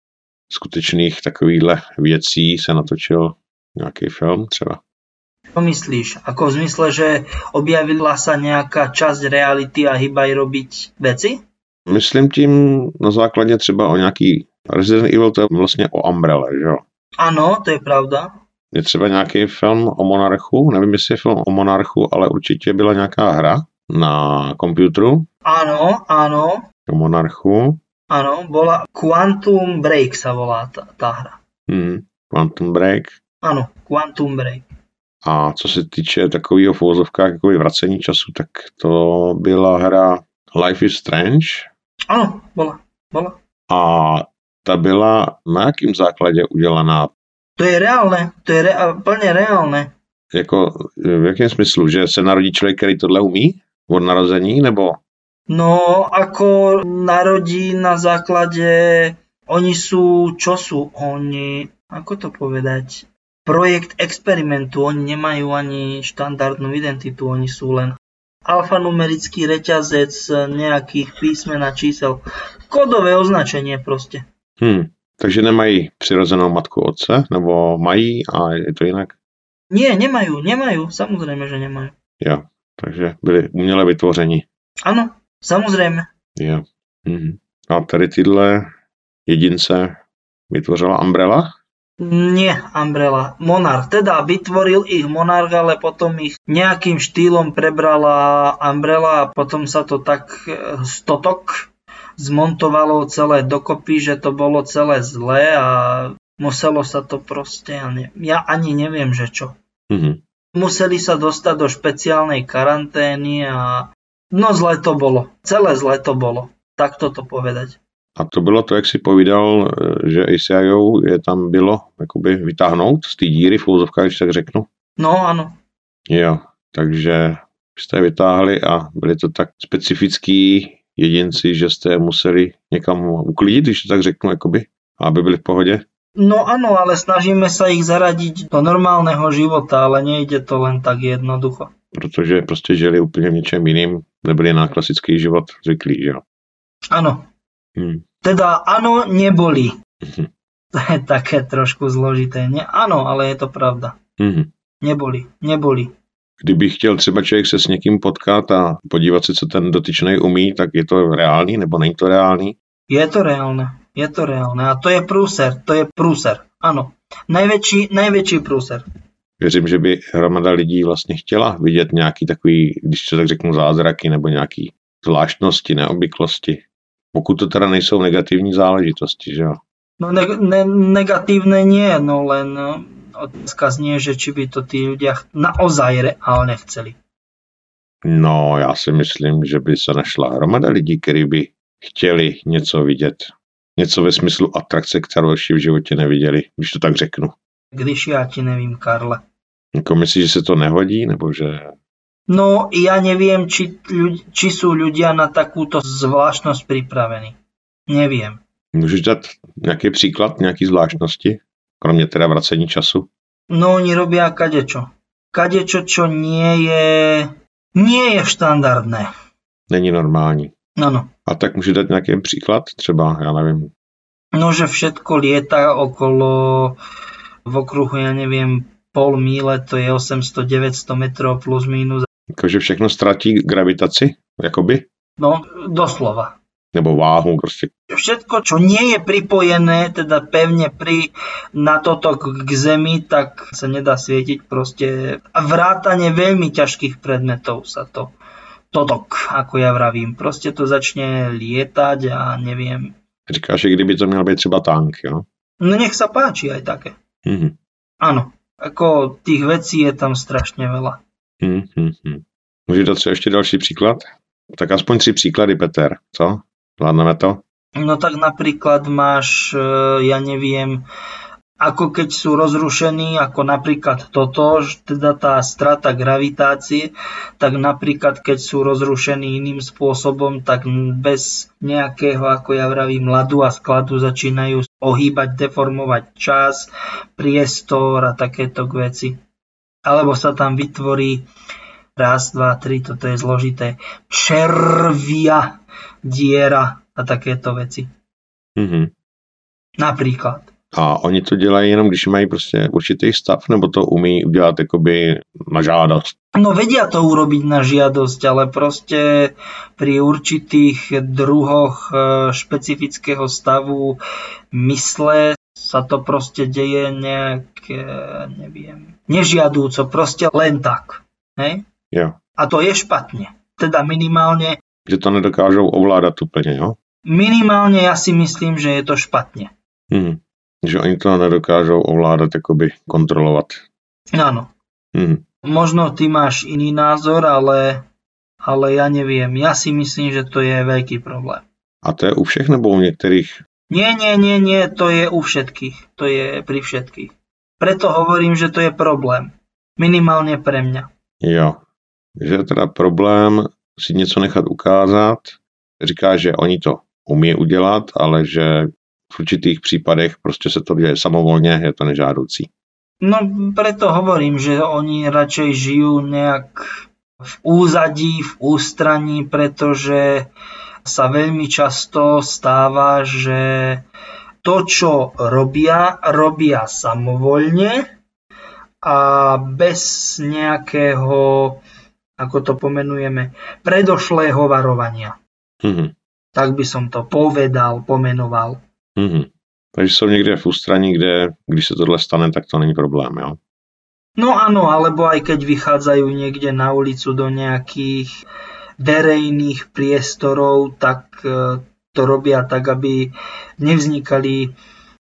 S1: skutečných takovýchhle věcí se natočil nějaký film třeba.
S2: Čo myslíš? Ako v zmysle, že objavila sa nejaká časť reality a hýbaj robiť veci?
S1: Myslím tím na základě třeba o nějaký Resident Evil, to je vlastně o Umbrella, že jo?
S2: Áno, to je pravda.
S1: Je třeba nějaký film o Monarchu, nevím, jestli je film o Monarchu, ale určitě byla nějaká hra na počítaču
S2: Áno, áno,
S1: o Monarchu.
S2: áno, bola Quantum Break sa volá tá, tá hra.
S1: Hmm. Quantum Break.
S2: Áno, Quantum Break.
S1: A co se týče takového v uvozovkách jako vracení času, tak to byla hra Life is Strange
S2: Áno, bola, bola.
S1: a ta byla na jakým základě udělaná?
S2: To je reálne, to je re, plne reálne.
S1: Jako v jakém smyslu, že se narodí člověk, který tohle umí od narození, nebo
S2: No, ako narodí na základe, oni sú, čo sú oni, ako to povedať, projekt experimentu, oni nemajú ani štandardnú identitu, oni sú len alfanumerický reťazec nejakých písmen a čísel. Kódové označenie proste.
S1: hm, takže nemají přirozenou matku otce, nebo mají a je to jinak?
S2: Nie, nemajú, nemajú, samozrejme, že nemajú.
S1: Jo, takže byli uměle vytvoření.
S2: Áno, samozrejme.
S1: Jo. Mhm. A tady tyhle jedince vytvořila Umbrella?
S2: Nie, Umbrella. Monarch. Teda vytvoril ich Monarch, ale potom ich nejakým štýlom prebrala Umbrella a potom sa to tak eh, stotok zmontovalo celé dokopy, že to bolo celé zlé a muselo sa to proste, ja, ne, ja ani neviem, že čo.
S1: Mhm.
S2: Museli sa dostať do špeciálnej karantény a no zle to bolo. Celé zle to bolo. Tak to povedať.
S1: A to bylo to, jak si povídal, eh, že ACIO je tam bylo jakoby vytáhnout z té díry v úzovkách, když tak řeknu.
S2: No áno.
S1: Jo, takže jste je vytáhli a byli to tak specifický jedinci, že jste je museli někam uklidit, když to tak řeknu, jakoby, aby byli v pohodě.
S2: No áno, ale snažíme sa ich zaradiť do normálneho života, ale nejde to len tak jednoducho.
S1: Protože prostě žili úplně v něčem jiným, nebyli na klasický život zvyklí, že jo.
S2: Áno.
S1: Hm.
S2: Teda áno, neboli.
S1: Mhm.
S2: To je také trošku zložité. Nie? Áno, ale je to pravda.
S1: Mhm.
S2: Neboli, neboli.
S1: Kdyby chtěl třeba člověk se s někým potkat a podívat se, co ten dotyčný umí, tak je to reálný nebo není to reálný?
S2: Je to reálne. Je to reálne. A to je prúser. To je prúser. Áno. Najväčší, najväčší prúser.
S1: Věřím, že by hromada lidí vlastně chtěla vidět nějaký takový, když to tak řeknu, zázraky nebo nějaký zvláštnosti, neobvyklosti. Pokud to teda nejsou negativní záležitosti, že jo.
S2: No ne, ne, negatívne nie, no len no, otázka znie, že či by to tí ľudia naozaj reálne chceli.
S1: No, já si myslím, že by se našla hromada lidí, kteří by chtěli něco vidět. Něco ve smyslu atrakce, kterou ještě v životě neviděli, když to tak řeknu.
S2: Když ja ti nevím, Karle.
S1: Jako myslíš, že se to nehodí, nebo že...
S2: No, ja neviem, či, ľudí, či sú ľudia na takúto zvláštnosť pripravení. Neviem.
S1: Můžeš dát nějaký příklad, nějaký zvláštnosti, kromě teda vracení času?
S2: No oni robia kadečo. Kadečo, čo nie je, nie je štandardné.
S1: Není normální.
S2: Áno.
S1: A tak může dát nějaký příklad? Třeba, já nevím.
S2: No, že všetko lieta okolo v okruhu, ja neviem, pol míle, to je 800-900 metrov plus minus.
S1: Jakože všechno ztratí gravitaci, jakoby?
S2: No, doslova.
S1: Nebo váhu, prostě.
S2: Všetko, čo nie je pripojené, teda pevne pri na toto k Zemi, tak sa nedá svietiť proste. A vrátane veľmi ťažkých predmetov sa to totok, ako ja vravím. Proste to začne lietať a neviem.
S1: Říkáš, že kdyby to měl být třeba tank, jo?
S2: No nech sa páči aj také.
S1: Mhm.
S2: Áno, ako tých vecí je tam strašne veľa.
S1: Mhm, mhm. Můžeš dát třeba ještě další příklad? Tak aspoň tři příklady, Peter, co? Zvládneme to?
S2: No tak napríklad máš, e, ja neviem, ako keď sú rozrušení, ako napríklad toto, teda tá strata gravitácie, tak napríklad keď sú rozrušení iným spôsobom, tak bez nejakého, ako ja vravím, ľadu a skladu začínajú ohýbať, deformovať čas, priestor a takéto veci. Alebo sa tam vytvorí raz, dva, tri, toto je zložité, červia diera a takéto veci.
S1: Mhm.
S2: Napríklad.
S1: A oni to dělají jenom, když mají prostě určitý stav, nebo to umí udělat jakoby na žádost?
S2: No vedia to urobiť na žiadosť, ale proste pri určitých druhoch e, špecifického stavu mysle sa to proste deje nejak, neviem, nežiadúco, proste len tak. Hej?
S1: Jo.
S2: A to je špatne. Teda minimálne,
S1: Že to nedokážou ovládat úplně, jo?
S2: minimálne ja si myslím, že je to špatne.
S1: Mhm. Že oni to nedokážou ovládat, jakoby kontrolovat.
S2: Áno.
S1: Mhm.
S2: Možno ty máš iný názor, ale, ale ja neviem. Ja si myslím, že to je veľký problém.
S1: A to je u všech nebo u některých?
S2: Nie, nie, nie, nie, to je u všetkých. To je pri všetkých. Preto hovorím, že to je problém. Minimálne pre mňa.
S1: Jo. Že je teda problém si něco nechat ukázat. Říká, že oni to umí udělat, ale že v určitých případech prostě se to děje samovolně, je to nežádoucí.
S2: No preto hovorím, že oni radšej žijú nejak v úzadí, v ústraní, pretože sa veľmi často stáva, že to, čo robia, robia samovoľne a bez nejakého, ako to pomenujeme, predošlého varovania.
S1: Mhm.
S2: Tak by som to povedal, pomenoval.
S1: Mhm. Takže jsou někde v ústraní, kde když se tohle stane, tak to není problém, jo?
S2: No áno, alebo aj keď vychádzajú niekde na ulicu do nejakých verejných priestorov, tak e, to robia tak, aby nevznikali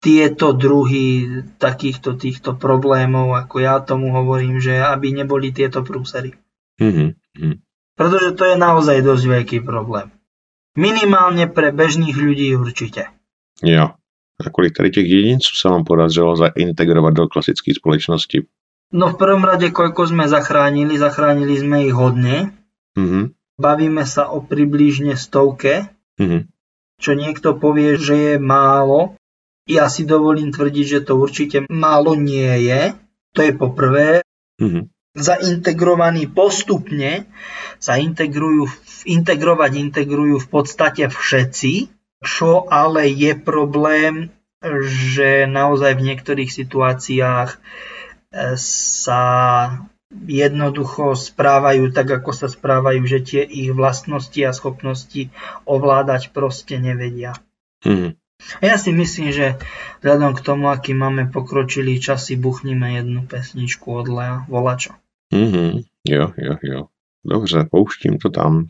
S2: tieto druhy takýchto týchto problémov, ako ja tomu hovorím, že aby neboli tieto prúsery.
S1: Mhm. Mhm.
S2: Pretože to je naozaj dosť veľký problém. Minimálne pre bežných ľudí určite.
S1: Jo. A kolik tady těch jedinců se vám podařilo zaintegrovat do klasické společnosti?
S2: No v prvom rade, koľko sme zachránili, zachránili sme ich hodne.
S1: Mhm.
S2: Bavíme sa o približne stovke,
S1: Mhm.
S2: čo niekto povie, že je málo. Ja si dovolím tvrdiť, že to určite málo nie je. To je poprvé.
S1: Mhm.
S2: Zaintegrovaní postupne sa integrujú, integrovať integrujú v podstate všetci, čo ale je problém, že naozaj v niektorých situáciách e, sa jednoducho správajú tak, ako sa správajú, že tie ich vlastnosti a schopnosti ovládať proste nevedia.
S1: Mhm.
S2: A ja si myslím, že vzhľadom k tomu, aký máme pokročilý časy, buchníme jednu pesničku od Lea Volačo.
S1: Mhm. Jo, jo, jo. Dobře, pouštím to tam.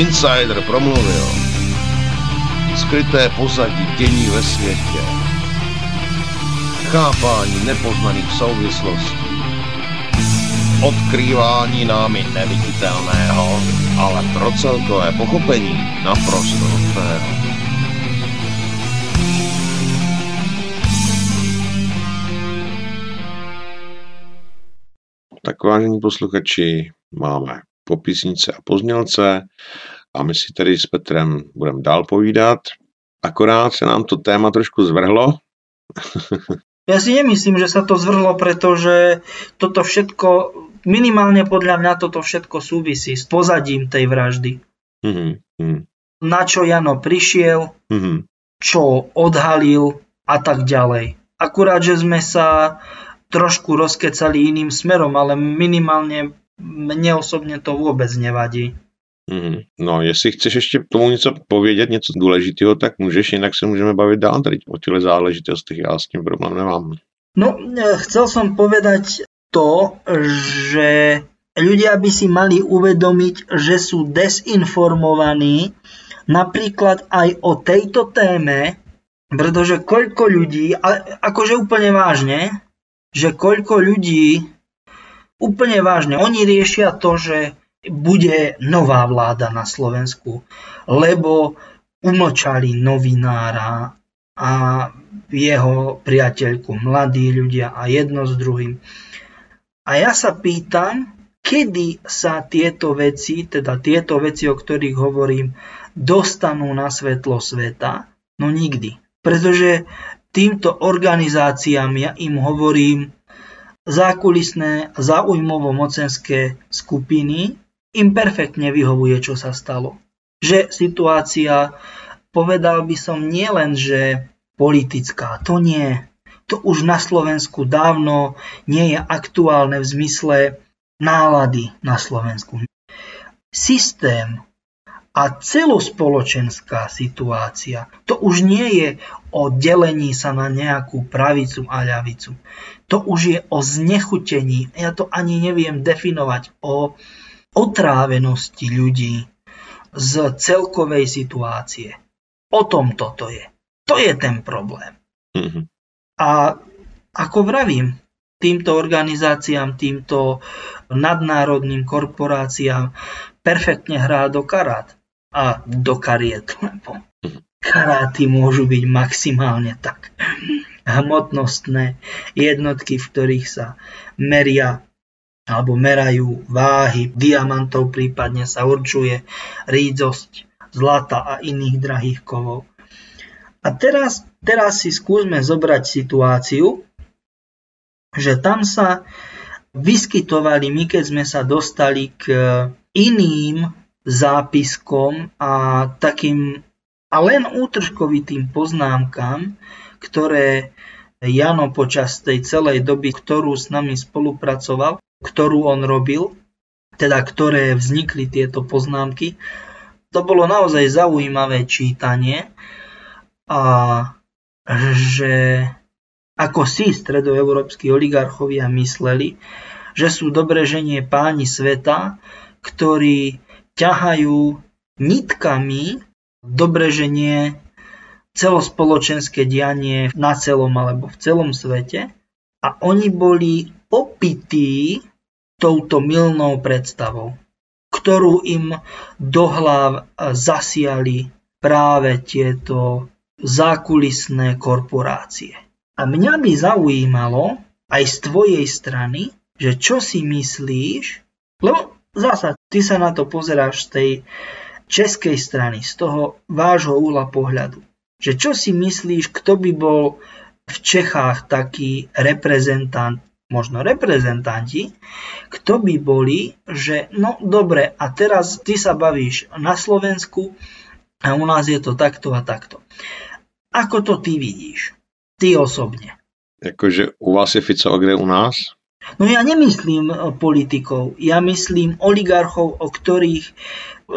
S3: Insider promluvil. Skryté pozadí dění ve světě. Chápání nepoznaných souvislostí. Odkrývání námi neviditelného, ale pro celkové pochopení naprosto nutného.
S1: Tak vážení posluchači, máme popisnice a poznělce a my si tedy s Petrem budeme dál povídat. Akorát se nám to téma trošku zvrhlo.
S2: Ja si nemyslím, že sa to zvrhlo, pretože toto všetko, minimálne podľa mňa toto všetko súvisí s pozadím tej vraždy.
S1: Mhm,
S2: Na čo Jano prišiel,
S1: mhm.
S2: čo odhalil a tak ďalej. Akurát, že sme sa trošku rozkecali iným smerom, ale minimálne mne osobne to vôbec nevadí.
S1: Mhm. No, jestli chceš ještě k tomu něco povědět, něco důležitého, tak můžeš, jinak se můžeme bavit dál tady o těchto záležitostech. Já s tím problém nemám.
S2: No, e, chcel som povedať to, že ľudia by si mali uvedomiť, že sú desinformovaní napríklad aj o tejto téme, pretože koľko ľudí, ale akože úplne vážne, že koľko ľudí úplne vážne, oni riešia to, že bude nová vláda na Slovensku, lebo umlčali novinára a jeho priateľku, mladí ľudia a jedno s druhým. A ja sa pýtam, kedy sa tieto veci, teda tieto veci, o ktorých hovorím, dostanú na svetlo sveta? No nikdy. Pretože týmto organizáciám ja im hovorím zákulisné záujmovo-mocenské skupiny, im perfektne vyhovuje, čo sa stalo. Že situácia, povedal by som nielen, že politická, to nie. To už na Slovensku dávno nie je aktuálne v zmysle nálady na Slovensku. Systém a celospoločenská situácia, to už nie je o delení sa na nejakú pravicu a ľavicu. To už je o znechutení, ja to ani neviem definovať, o otrávenosti ľudí z celkovej situácie. O tom toto je. To je ten problém.
S1: Mhm.
S2: A ako vravím, týmto organizáciám, týmto nadnárodným korporáciám perfektne hrá do karát a do kariet, lebo karáty môžu byť maximálne tak hmotnostné jednotky, v ktorých sa meria alebo merajú váhy diamantov, prípadne sa určuje rídzosť zlata a iných drahých kovov. A teraz, teraz si skúsme zobrať situáciu, že tam sa vyskytovali, my keď sme sa dostali k iným zápiskom a takým a len útržkovitým poznámkam, ktoré Jano počas tej celej doby, ktorú s nami spolupracoval, ktorú on robil, teda ktoré vznikli tieto poznámky. To bolo naozaj zaujímavé čítanie a že ako si stredoeurópsky oligarchovia mysleli, že sú dobre ženie páni sveta, ktorí ťahajú nitkami dobre ženie celospoločenské dianie na celom alebo v celom svete a oni boli opití touto milnou predstavou, ktorú im do hlav zasiali práve tieto zákulisné korporácie. A mňa by zaujímalo aj z tvojej strany, že čo si myslíš, lebo zasa ty sa na to pozeráš z tej českej strany, z toho vášho úla pohľadu. Že čo si myslíš, kto by bol v Čechách taký reprezentant možno reprezentanti, kto by boli, že no dobre, a teraz ty sa bavíš na Slovensku a u nás je to takto a takto. Ako to ty vidíš? Ty osobne.
S1: Jakože u vás je Fico a kde u nás?
S2: No ja nemyslím politikov, ja myslím oligarchov, o ktorých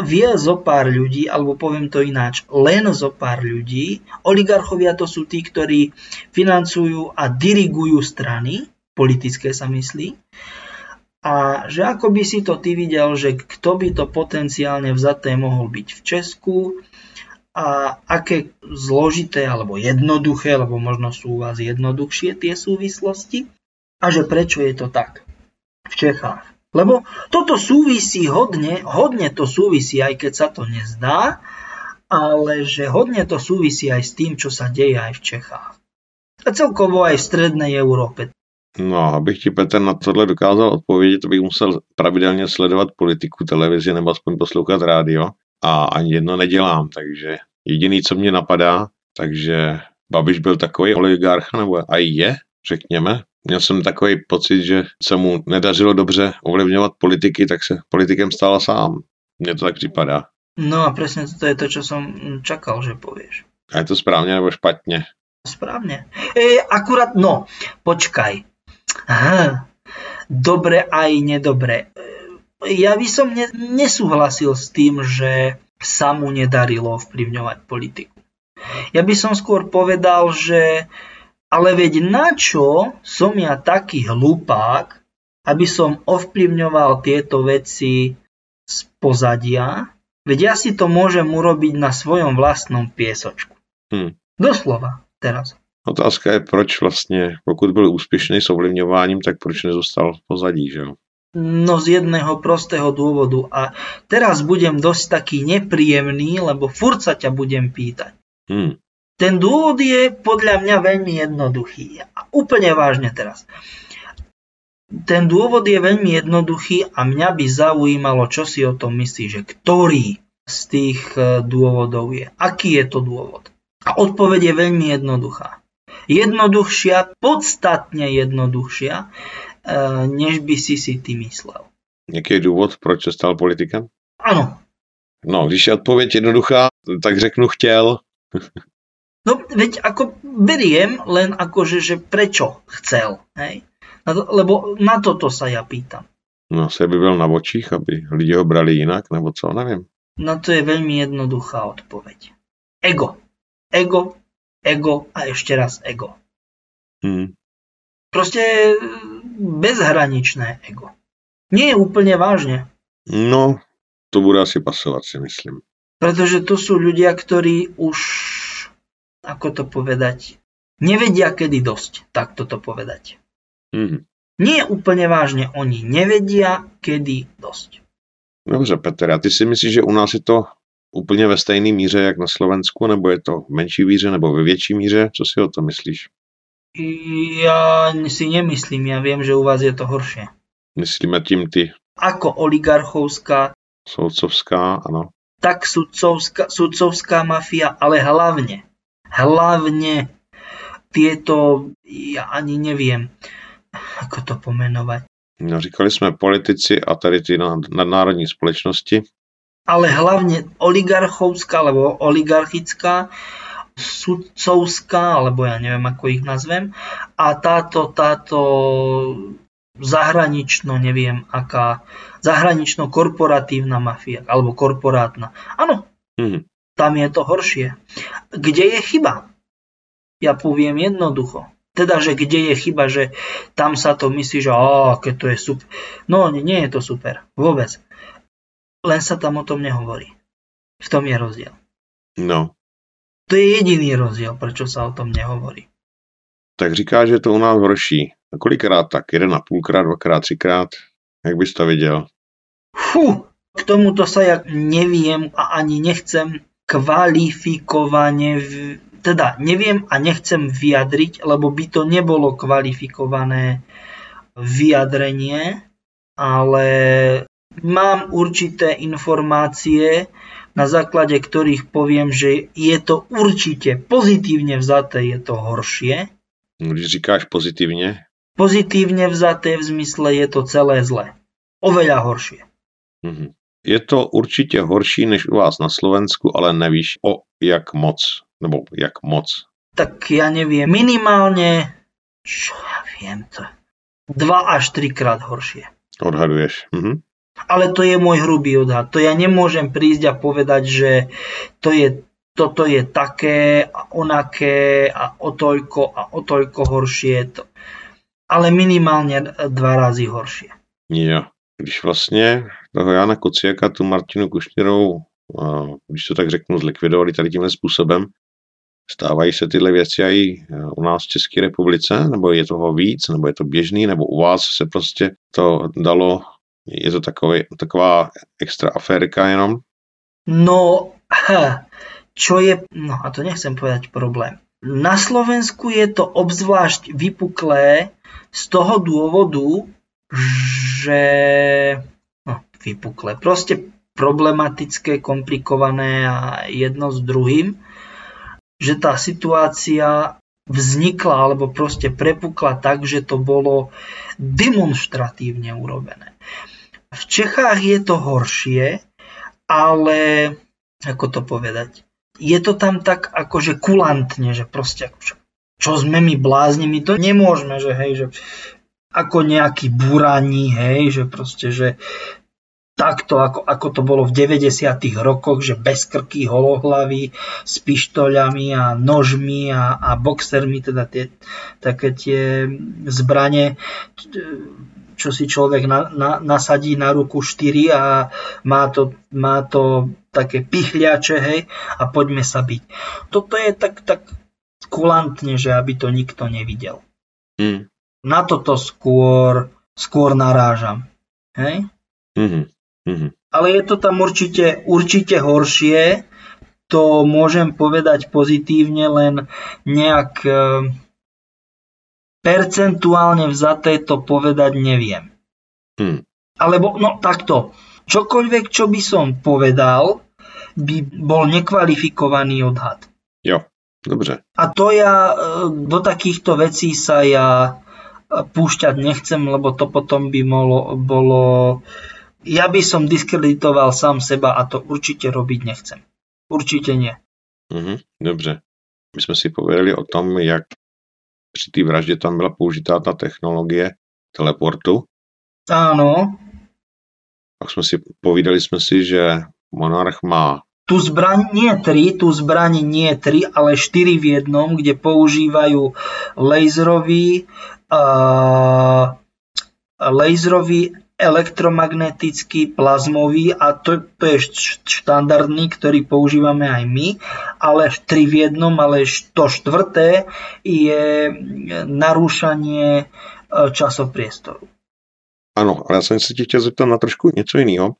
S2: vie zo pár ľudí, alebo poviem to ináč, len zo pár ľudí. Oligarchovia to sú tí, ktorí financujú a dirigujú strany, politické sa myslí. A že ako by si to ty videl, že kto by to potenciálne vzaté mohol byť v Česku a aké zložité alebo jednoduché, lebo možno sú u vás jednoduchšie tie súvislosti a že prečo je to tak v Čechách. Lebo toto súvisí hodne, hodne to súvisí, aj keď sa to nezdá, ale že hodne to súvisí aj s tým, čo sa deje aj v Čechách. A celkovo aj v strednej Európe.
S1: No, abych ti Petr na tohle dokázal odpovědět, to bych musel pravidelně sledovat politiku, televizi nebo aspoň poslouchat rádio a ani jedno nedělám, takže jediný, co mě napadá, takže Babiš byl takový oligarcha, nebo a je, řekněme. Měl jsem takový pocit, že se mu nedařilo dobře ovlivňovat politiky, tak se politikem stál sám. Mně to tak připadá.
S2: No a presne to je to, čo som čakal, že povieš.
S1: A je to správně nebo špatně?
S2: Správne. E, akurát, no, počkaj. Aha, dobre aj nedobre. Ja by som ne, nesúhlasil s tým, že sa mu nedarilo ovplyvňovať politiku. Ja by som skôr povedal, že ale veď na čo som ja taký hlupák, aby som ovplyvňoval tieto veci z pozadia, veď ja si to môžem urobiť na svojom vlastnom piesočku.
S1: Hm.
S2: Doslova teraz.
S1: Otázka je, proč vlastně, pokud byl úspěšný s ovlivňováním, tak proč nezostal v pozadí, že jo?
S2: No z jedného prostého dôvodu. A teraz budem dosť taký nepríjemný, lebo furt sa ťa budem pýtať.
S1: Hm.
S2: Ten dôvod je podľa mňa veľmi jednoduchý. A úplne vážne teraz. Ten dôvod je veľmi jednoduchý a mňa by zaujímalo, čo si o tom myslíš, že ktorý z tých e, dôvodov je. Aký je to dôvod? A odpoveď je veľmi jednoduchá. Jednoduchšia, podstatne jednoduchšia, e, než by si si ty myslel.
S1: Jaký je důvod, proč se stal politikem?
S2: Áno,
S1: No, když je odpověď jednoduchá, tak řeknu chtěl.
S2: No veď ako beriem, len akože, že prečo chcel, hej? Na lebo na toto sa ja pýtam.
S1: No, asi by byl na očích, aby lidi ho brali jinak, nebo co, nevím.
S2: No to je veľmi jednoduchá odpoveď. Ego. Ego, ego a ešte raz ego.
S1: Hm.
S2: Proste bezhraničné ego. Nie je úplne vážne,
S1: No, to bude asi pasovat, si myslím.
S2: pretože to sú ľudia, ktorí už, ako to povedať, nevedia kedy dosť, tak toto povedať.
S1: Hm.
S2: Nie úplne vážne, oni nevedia kedy dosť.
S1: Dobře, Petr, a ty si myslíš, že u nás je to úplně ve stejné míře, jak na Slovensku, nebo je to v menší míře, nebo ve větší míře? Co si o to myslíš?
S2: Ja si nemyslím, ja viem, že u vás je to horšie.
S1: Myslíme tím ty
S2: Ako oligarchovská,
S1: soudcovská, ano.
S2: tak sudcovská, sudcovská mafia, ale hlavne, hlavne tieto, ja ani neviem, ako to pomenovať,
S1: No, říkali jsme politici a tady ty nad- nadnárodní společnosti.
S2: ale hlavne oligarchovská, alebo oligarchická, sudcovská, alebo ja neviem, ako ich nazvem, a táto, táto zahranično, neviem aká, zahranično korporatívna mafia, alebo korporátna. Áno,
S1: Hm.
S2: Tam je to horšie. Kde je chyba? Ja poviem jednoducho. Teda, že kde je chyba, že tam sa to myslí, že keď to je super. No, nie, je to super. Vôbec. Len sa tam o tom nehovorí. V tom je rozdiel.
S1: No,
S2: To je jediný rozdiel, prečo sa o tom nehovorí.
S1: tak říká, že to u nás horší. A kolikrát tak? Jeden a půlkrát, dvakrát, třikrát? Jak bys to viděl?
S2: Fú, k tomuto sa ja neviem a ani nechcem kvalifikovane, teda neviem a nechcem vyjadriť, lebo by to nebolo kvalifikované vyjadrenie, ale mám určité informácie, na základe ktorých poviem, že je to určite pozitívne vzaté, je to horšie.
S1: Když říkáš pozitivně,
S2: Pozitívne vzaté v zmysle je to celé zle. Oveľa horšie.
S1: mhm. Je to určitě horší než u vás na Slovensku, ale nevíš o jak moc, nebo jak moc.
S2: tak ja neviem, minimálne, čo ja viem to, dva až trikrát horšie.
S1: Odhaduješ. Mhm.
S2: Ale to je môj hrubý odhad. To ja nemôžem prísť a povedať, že to je, toto je také a onaké a o toľko a o toľko horšie. To. Ale minimálne dva razy horšie.
S1: Jo. Když vlastně toho Jana Kociaka, tu Martinu Kušněrovou, když to tak řeknu, zlikvidovali tady tímhle způsobem, stávají se tyhle věci i u nás v České republice, nebo je toho víc, nebo je to běžný, nebo u vás se prostě to dalo, je to takový, taková extra aférka jenom?
S2: No, čo je, no a to nechcem povedať problém. Na Slovensku je to obzvlášť vypuklé z toho dôvodu, že vypuklé, proste problematické, komplikované a jedno s druhým, že tá situácia vznikla alebo proste prepukla tak, že to bolo demonstratívne urobené. V Čechách je to horšie, ale ako to povedať, je to tam tak akože kulantne, že proste čo sme my blázni, my to nemôžeme, že hej, že ako nejaký buraní, hej, že proste, že takto, ako, ako to bolo v 90. rokoch, že bez krky, holohlavy, s pištoľami a nožmi a, a boxermi, teda tie, také tie zbranie, čo si človek na, na, nasadí na ruku 4 a má to, má to také pichliače, hej, a poďme sa byť. Toto je tak, tak kulantne, že aby to nikto nevidel. Mm. Na toto skôr, skôr narážam. Hej? Mm-hmm. Mm-hmm. Ale je to tam určite, určite horšie, to môžem povedať pozitívne, len nejak e, percentuálne vzaté to povedať neviem. Mm. Alebo, no takto, čokoľvek, čo by som povedal, by bol nekvalifikovaný odhad.
S1: Jo, dobře.
S2: A to ja e, do takýchto vecí sa ja e, púšťať nechcem, lebo to potom by bolo, bolo ja by som diskreditoval sám seba a to určite robiť nechcem. Určite nie.
S1: Mhm, dobře. My jsme si pověděli o tom, jak při té vraždě tam byla použitá ta technologie teleportu.
S2: Áno.
S1: Pak jsme si povídali jsme si, že Monarch má
S2: tu zbraň nie tri, tu zbraň nie tri, ale štyri v jednom, kde používajú laserový, uh, laserový elektromagnetický plazmový a to, to je štandardný, ktorý používame aj my, ale tri v jednom, ale to štvrté je narúšanie časopriestoru.
S1: Ano, ale já jsem se ti chtěl zeptat na trošku něco jiného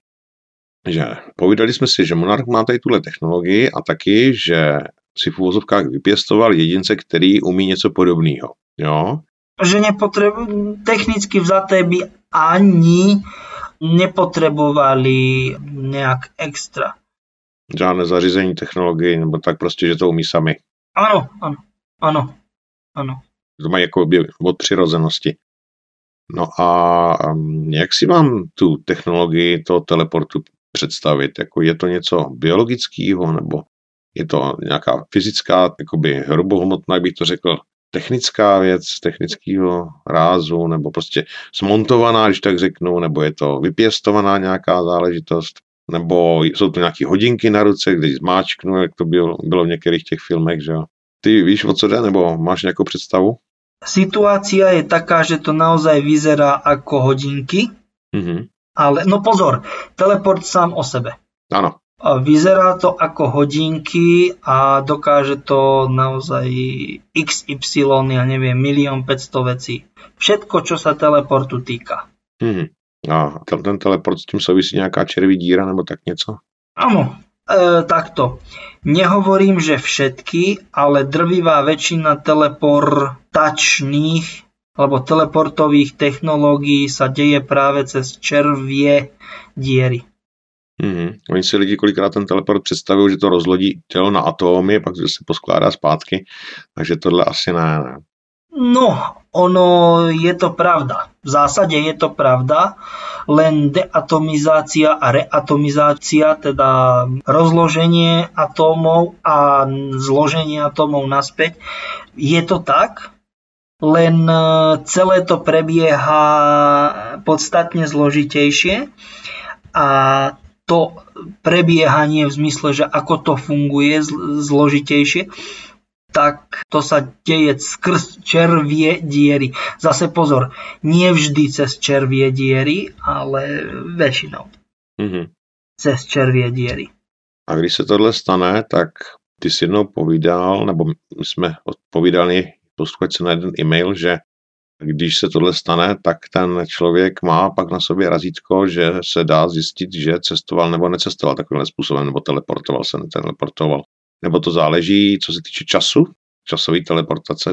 S1: že povídali jsme si, že Monarch má tady tuhle technologii a taky, že si v úvozovkách vypěstoval jedince, který umí něco podobného. Jo?
S2: Že nepotrebu, technicky vzaté by ani nepotrebovali nějak extra.
S1: Žádné zařízení technologie, nebo tak prostě, že to umí sami.
S2: Ano, ano, ano, ano.
S1: To mají jako od přirozenosti. No a um, jak si mám tu technologii toho teleportu představit? Jako je to něco biologického nebo je to nějaká fyzická, jakoby hrubohmotná, jak bych to řekl, technická věc, technického rázu, nebo prostě smontovaná, když tak řeknu, nebo je to vypěstovaná nějaká záležitost, nebo jsou to nějaké hodinky na ruce, když zmáčknu, jak to bylo, bylo v některých těch filmech, že jo. Ty víš, o co jde, nebo máš nějakou představu?
S2: Situácia je taká, že to naozaj vyzerá ako hodinky, mm-hmm. Ale, no pozor, teleport sám o sebe.
S1: Áno.
S2: Vyzerá to ako hodinky a dokáže to naozaj XY, ja neviem, milión 500 vecí. Všetko, čo sa teleportu týka.
S1: Hmm. A ten teleport s tým souvisí nejaká červí díra nebo tak něco?
S2: Áno, e, takto. Nehovorím, že všetky, ale drvivá väčšina teleportačných alebo teleportových technológií sa deje práve cez červie diery.
S1: Mm-hmm. Oni si lidi kolikrát ten teleport představují, že to rozlodí tělo na atómy, pak se poskládá zpátky, takže tohle asi ne, ne.
S2: No, ono je to pravda. V zásade je to pravda, len deatomizácia a reatomizácia, teda rozloženie atómov a zloženie atómov naspäť, je to tak, len e, celé to prebieha podstatne zložitejšie a to prebiehanie v zmysle, že ako to funguje zložitejšie, tak to sa deje skrz červie diery. Zase pozor, nie vždy cez červie diery, ale väčšinou
S1: Mhm.
S2: cez červie diery.
S1: A když se tohle stane, tak ty si jednou povídal, nebo my jsme odpovídali posluchačce na jeden e-mail, že když se tohle stane, tak ten člověk má pak na sobě razítko, že se dá zjistit, že cestoval nebo necestoval takovým způsobem, nebo teleportoval se, neteleportoval. Nebo to záleží, co se týče času, časové teleportace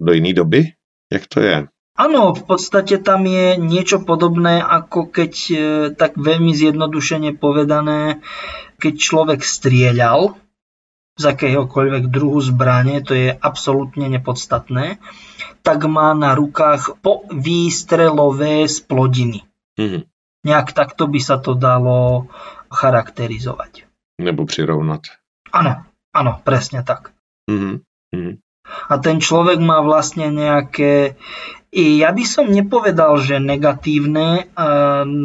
S1: do jiné doby? Jak to je?
S2: Áno, v podstate tam je niečo podobné, ako keď, e, tak veľmi zjednodušene povedané, keď človek strieľal z akéhokoľvek druhu zbrane, to je absolútne nepodstatné, tak má na rukách výstrelové splodiny.
S1: Mhm.
S2: Nejak takto by sa to dalo charakterizovať.
S1: Nebo přirovnat.
S2: Áno, áno, presne tak.
S1: Mhm. Mhm.
S2: A ten človek má vlastne nejaké, ja by som nepovedal, že negatívne e,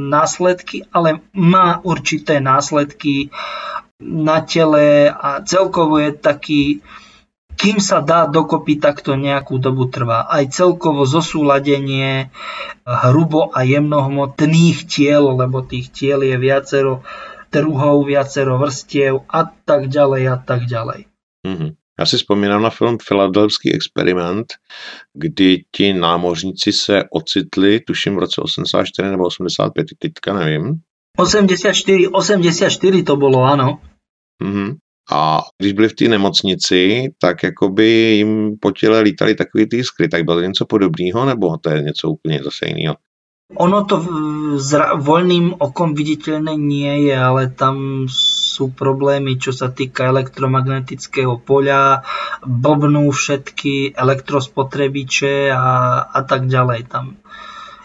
S2: následky, ale má určité následky na tele a celkovo je taký, kým sa dá dokopy, tak to nejakú dobu trvá. Aj celkovo zosúladenie hrubo a jemnohmotných tiel, lebo tých tiel je viacero druhov, viacero vrstiev a tak ďalej a tak ďalej.
S1: Mhm. Já si vzpomínám na film Filadelfský experiment, kdy ti námořníci se ocitli, tuším v roce 84 nebo 85, teďka nevím.
S2: 84, 84 to bolo, áno.
S1: Mhm. A když byli v té nemocnici, tak jakoby jim po těle lítaly takový ty iskry, tak bylo to něco podobného, nebo to je něco úplně zase jiného?
S2: Ono to zra- voľným okom viditeľné nie je, ale tam sú problémy, čo sa týka elektromagnetického poľa, blbnú všetky elektrospotrebiče a, a tak ďalej. Tam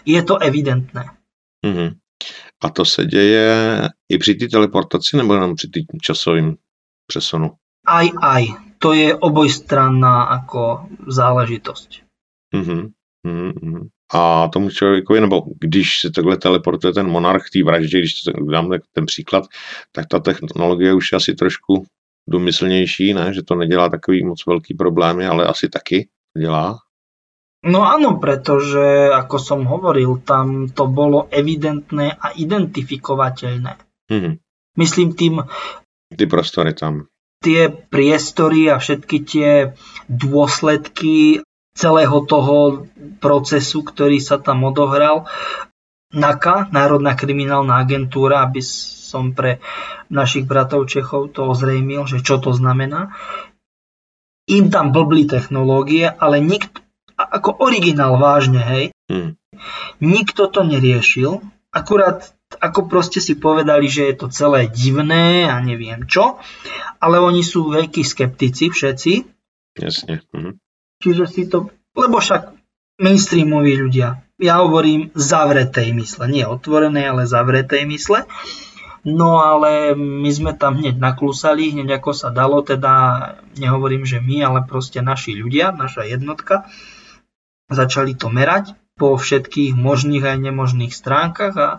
S2: je to evidentné.
S1: Mhm. A to se děje i při té teleportaci, nebo jenom při tým časovým přesunu?
S2: Aj, aj. To je obojstranná ako záležitosť.
S1: Mhm. mhm. A tomu člověkovi, nebo když se takhle teleportuje ten monarch té vraždě, když to dám ten příklad, tak ta technologie už je asi trošku důmyslnější, ne? že to nedělá takový moc velký problémy, ale asi taky dělá.
S2: No áno, pretože, ako som hovoril, tam to bolo evidentné a identifikovateľné.
S1: Mhm.
S2: Myslím tým
S1: Ty prostory tam.
S2: tie priestory a všetky tie dôsledky celého toho procesu, ktorý sa tam odohral. NAKA, Národná kriminálna agentúra, aby som pre našich bratov Čechov to ozrejmil, že čo to znamená. Im tam blbli technológie, ale nikto, a- ako originál vážne, hej,
S1: Mhm.
S2: nikto to neriešil, akurát ako proste si povedali, že je to celé divné a neviem čo, ale oni sú veľkí skeptici všetci,
S1: Jasně. Mhm.
S2: čiže si to, lebo však mainstreamoví ľudia, ja hovorím zavretej mysle, nie otvorenej, ale zavretej mysle, no ale my sme tam hneď naklusali, hneď ako sa dalo, teda nehovorím, že my, ale proste naši ľudia, naša jednotka, začali to merať po všetkých možných aj nemožných stránkach a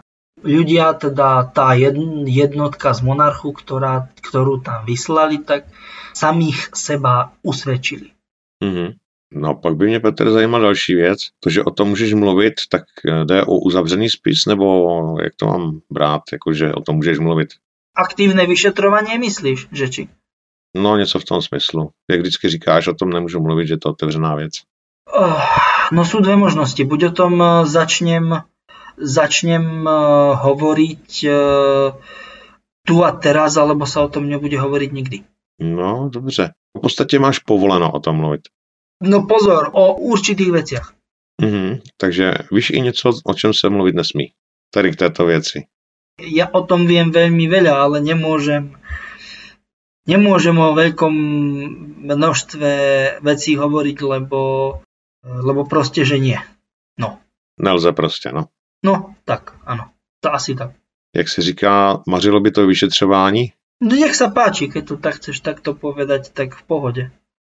S2: ľudia, teda tá jedn- jednotka z monarchu, ktorá, ktorú tam vyslali, tak samých seba usvedčili.
S1: Mhm. No pak by mě, Petr, zajímal další věc. To, že o tom můžeš mluvit, tak eh, jde o uzavřený spis, nebo jak to mám brát, jakože o tom můžeš mluvit?
S2: Aktívne vyšetrovanie myslíš, že či?
S1: No něco v tom smyslu. Jak vždycky říkáš, o tom nemůžu mluvit, že to je otevřená věc.
S2: Oh, no sú dve možnosti. Buď o tom eh, začnem, začnem eh, hovoriť eh, tu a teraz, alebo sa o tom nebude hovoriť nikdy.
S1: No, dobře. V podstatě máš povoleno o tom mluvit.
S2: No pozor, o určitých veciach.
S1: Mhm. Takže víš i něco, o čem se mluvit nesmí. Tady k této věci.
S2: Ja o tom viem veľmi veľa, ale nemôžem nemôžem o veľkom množstve vecí hovoriť, lebo, lebo proste, že nie. No,
S1: Nelze prostě, no.
S2: no, tak, áno. To asi tak.
S1: Jak se říká, mařilo by to vyšetřování?
S2: No nech sa páči, keď to tak chceš takto povedať, tak v pohode.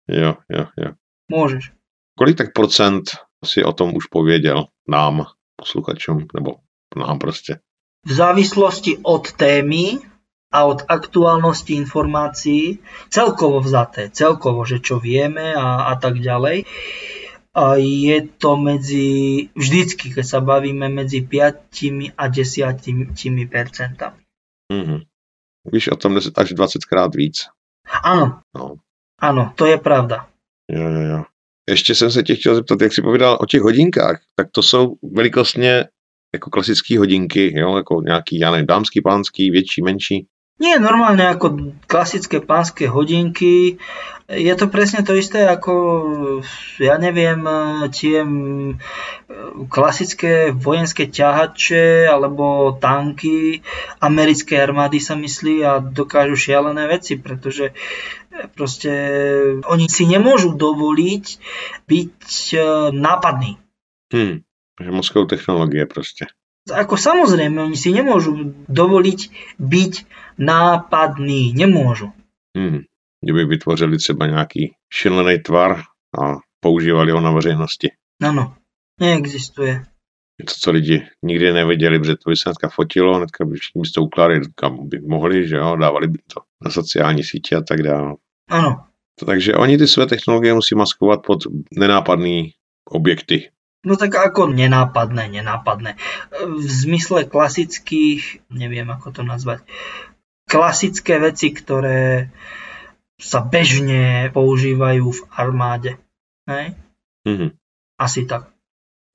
S1: Jo, jo, jo.
S2: Môžeš.
S1: Kolik tak procent si o tom už pověděl nám, posluchačům, nebo nám prostě?
S2: V závislosti od témy a od aktuálnosti informácií, celkovo vzaté, celkovo, že čo vieme a, a tak ďalej, je to medzi, vždycky, keď sa bavíme medzi 5 a 10 percentami.
S1: Mm-hmm. Víš o tom 10 až 20 krát víc.
S2: Áno,
S1: No.
S2: áno, to je pravda.
S1: Jo, jo, jo. Ještě jsem se tě chtěl zeptat, jak jsi povídal o těch hodinkách, tak to jsou velikostně jako klasické hodinky, jo, jako nějaký, já nevím, dámský, pánský, větší, menší.
S2: Nie normálne ako klasické pánske hodinky. Je to presne to isté ako, ja neviem, tie mm, klasické vojenské ťahače alebo tanky americkej armády sa myslí a dokážu šialené veci, pretože proste oni si nemôžu dovoliť byť e, nápadní.
S1: Hm. Takže mozkovou technologie prostě.
S2: Ako samozrejme, oni si nemôžu dovoliť byť nápadní. Nemôžu.
S1: Hm. Kdyby vytvořili třeba nějaký šílený tvar a používali ho na veřejnosti.
S2: Áno, neexistuje.
S1: Něco, co lidi nikdy neviděli, protože to by se hnedka fotilo, hnedka by všichni to ukládali, kam by mohli, že jo, dávali by to na sociální sítě a tak dále.
S2: Áno.
S1: Takže oni ty své technologie musí maskovat pod nenápadný objekty.
S2: No tak ako nenápadné, nenápadné. V zmysle klasických, neviem ako to nazvať, klasické veci, ktoré sa bežne používajú v armáde. Hej?
S1: Mhm.
S2: Asi tak.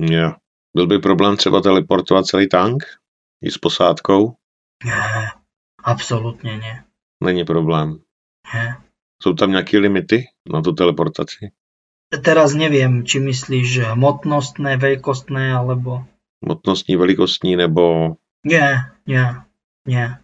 S1: Jo. Byl by problém třeba teleportovat celý tank i s posádkou?
S2: Nie, absolútne nie.
S1: Není problém.
S2: nie.
S1: Jsou tam nějaké limity na tu teleportaci?
S2: Teraz neviem, či myslíš hmotnostné, veľkostné, alebo...
S1: Hmotnostní, velikostní nebo...
S2: Nie, nie, nie.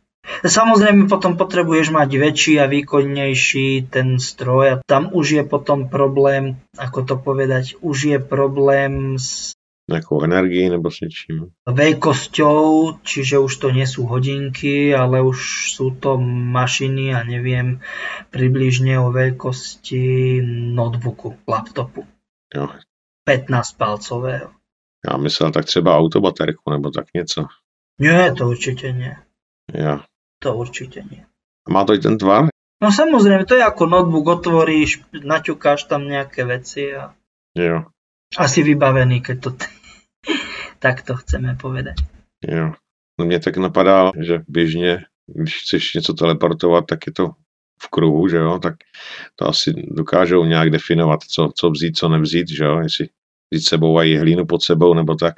S2: Samozrejme potom potrebuješ mať väčší a výkonnejší ten stroj a tam už je potom problém, ako to povedať, už je problém s
S1: nějakou energii nebo s něčím?
S2: veľkosťou, čiže už to nie sú hodinky, ale už sú to mašiny a neviem približne o veľkosti notebooku, laptopu.
S1: Jo.
S2: 15 palcového.
S1: Já myslel tak třeba autobaterku nebo tak něco.
S2: Nie, to určite nie.
S1: Jo.
S2: To určite nie.
S1: A má to i ten tvar?
S2: No samozrejme, to je ako notebook, otvoríš, naťukáš tam nejaké veci a
S1: Jo.
S2: asi vybavený, keď to t- takto chceme povedať.
S1: Jo. No mě tak napadá, že běžně, když chceš něco teleportovat, tak je to v kruhu, že jo, tak to asi dokážou nějak definovat, co, co vzít, co nevzít, že jo, jestli vzít sebou aj hlínu pod sebou, nebo tak.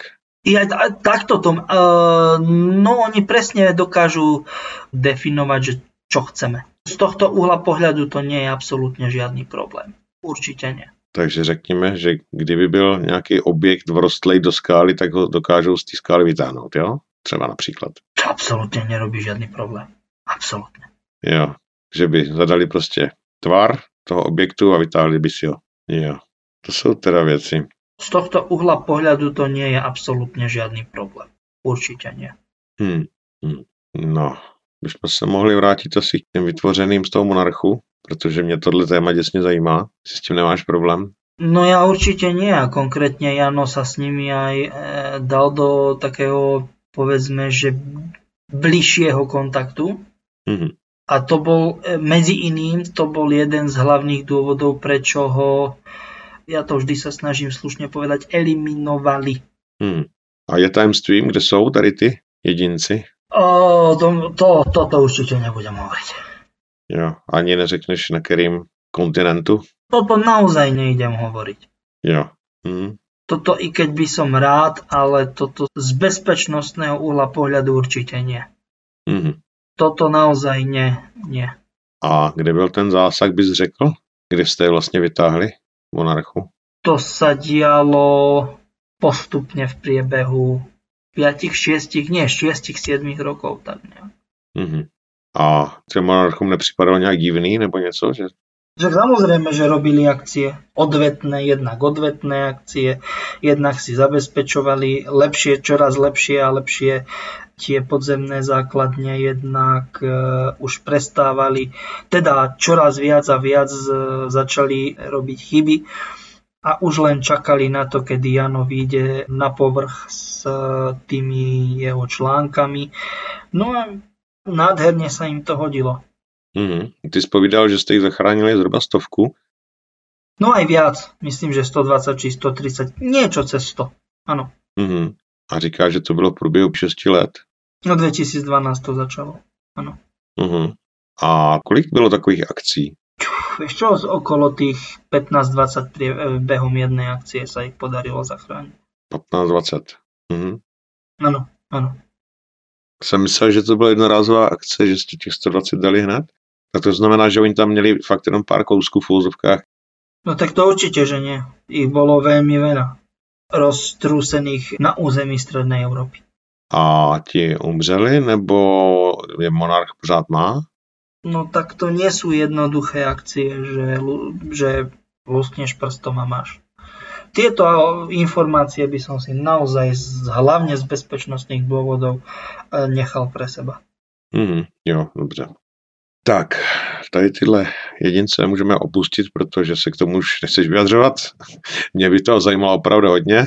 S2: Ja, takto to, uh, no oni presne dokážu definovať, že čo chceme. Z tohto uhla pohľadu to nie je absolútne žiadny problém. Určite nie.
S1: Takže řekněme, že kdyby byl nějaký objekt vrostlej do skály, tak ho dokážou z té skály vytáhnout, jo? Třeba například.
S2: To absolútne nerobí žiadny problém. Absolútne.
S1: Jo. Že by zadali prostě tvar toho objektu a vytáhli by si ho. Jo. To jsou teda věci.
S2: Z tohto uhla pohľadu to nie je absolútne žiadny problém. Určite nie.
S1: Hm. Hm. No. Bychom se mohli vrátit asi k těm vytvořeným z toho monarchu, protože mě tohle téma děsně zajímá. Si s tím nemáš problém?
S2: No ja určite nie a konkrétne Jano sa s nimi aj e, dal do takého povedzme, že bližšieho kontaktu
S1: Mhm.
S2: a to bol e, medzi iným, to bol jeden z hlavných dôvodov, prečo ho, ja to vždy sa snažím slušne povedať, eliminovali.
S1: Hm. A je tajemstvím, kde jsou tady ty jedinci?
S2: O, to, to, toto určite nebudem hovoriť.
S1: Jo. Ani neřekneš na kterým kontinentu?
S2: Toto naozaj nejdem hovoriť.
S1: Jo. Hm.
S2: Toto i keď by som rád, ale toto z bezpečnostného uhla pohľadu určite nie.
S1: Mhm.
S2: Toto naozaj nie, nie.
S1: A kde byl ten zásah, bys řekl? Kde jste je vlastně vytáhli? Monarchu?
S2: To sa dialo postupne v priebehu 5, 6, nie 6, 7 rokov. Tak nejak.
S1: Mhm. A těm monarchům nepřipadalo nějak divný nebo něco? Že...
S2: Že samozrejme, že robili akcie odvetné, jednak odvetné akcie, jednak si zabezpečovali lepšie, čoraz lepšie a lepšie tie podzemné základne, jednak e, už prestávali, teda čoraz viac a viac e, začali robiť chyby a už len čakali na to, kedy Jano vyjde na povrch s e, tými jeho článkami. No a nádherne sa im to hodilo.
S1: Mhm. Ty jsi povídal, že jste jich zachránili zhruba stovku.
S2: No aj viac, myslím, že 120 či 130, niečo cez 100. Áno,
S1: Mhm. A říká, že to bylo v průběhu 6 let.
S2: no 2012 to začalo. Áno.
S1: Mhm. A kolik bylo takových akcí?
S2: Vieš čo, okolo tých 15-20 prie- e, behom jednej akcie sa ich podarilo zachrániť.
S1: 15-20. Mhm.
S2: Áno, áno.
S1: Jsem myslel, že to byla jednorázová akce, že jste těch 120 dali hned. Tak to znamená, že oni tam měli fakt jenom pár kousků v úzovkách.
S2: No tak to určite, že nie. Ich bolo veľmi veľa roztrúsených na území Strednej Európy.
S1: A ti umřeli, nebo je monarch pořád má?
S2: No tak to nie sú jednoduché akcie, že, že luskneš prstom a máš. Tieto informácie by som si naozaj z, hlavne z bezpečnostných dôvodov e, nechal pre seba.
S1: Mhm, jo, dobře. Tak, tady tyhle jedince můžeme opustit, protože se k tomu už nechceš vyjadřovat. Mě by to zajímalo opravdu hodně.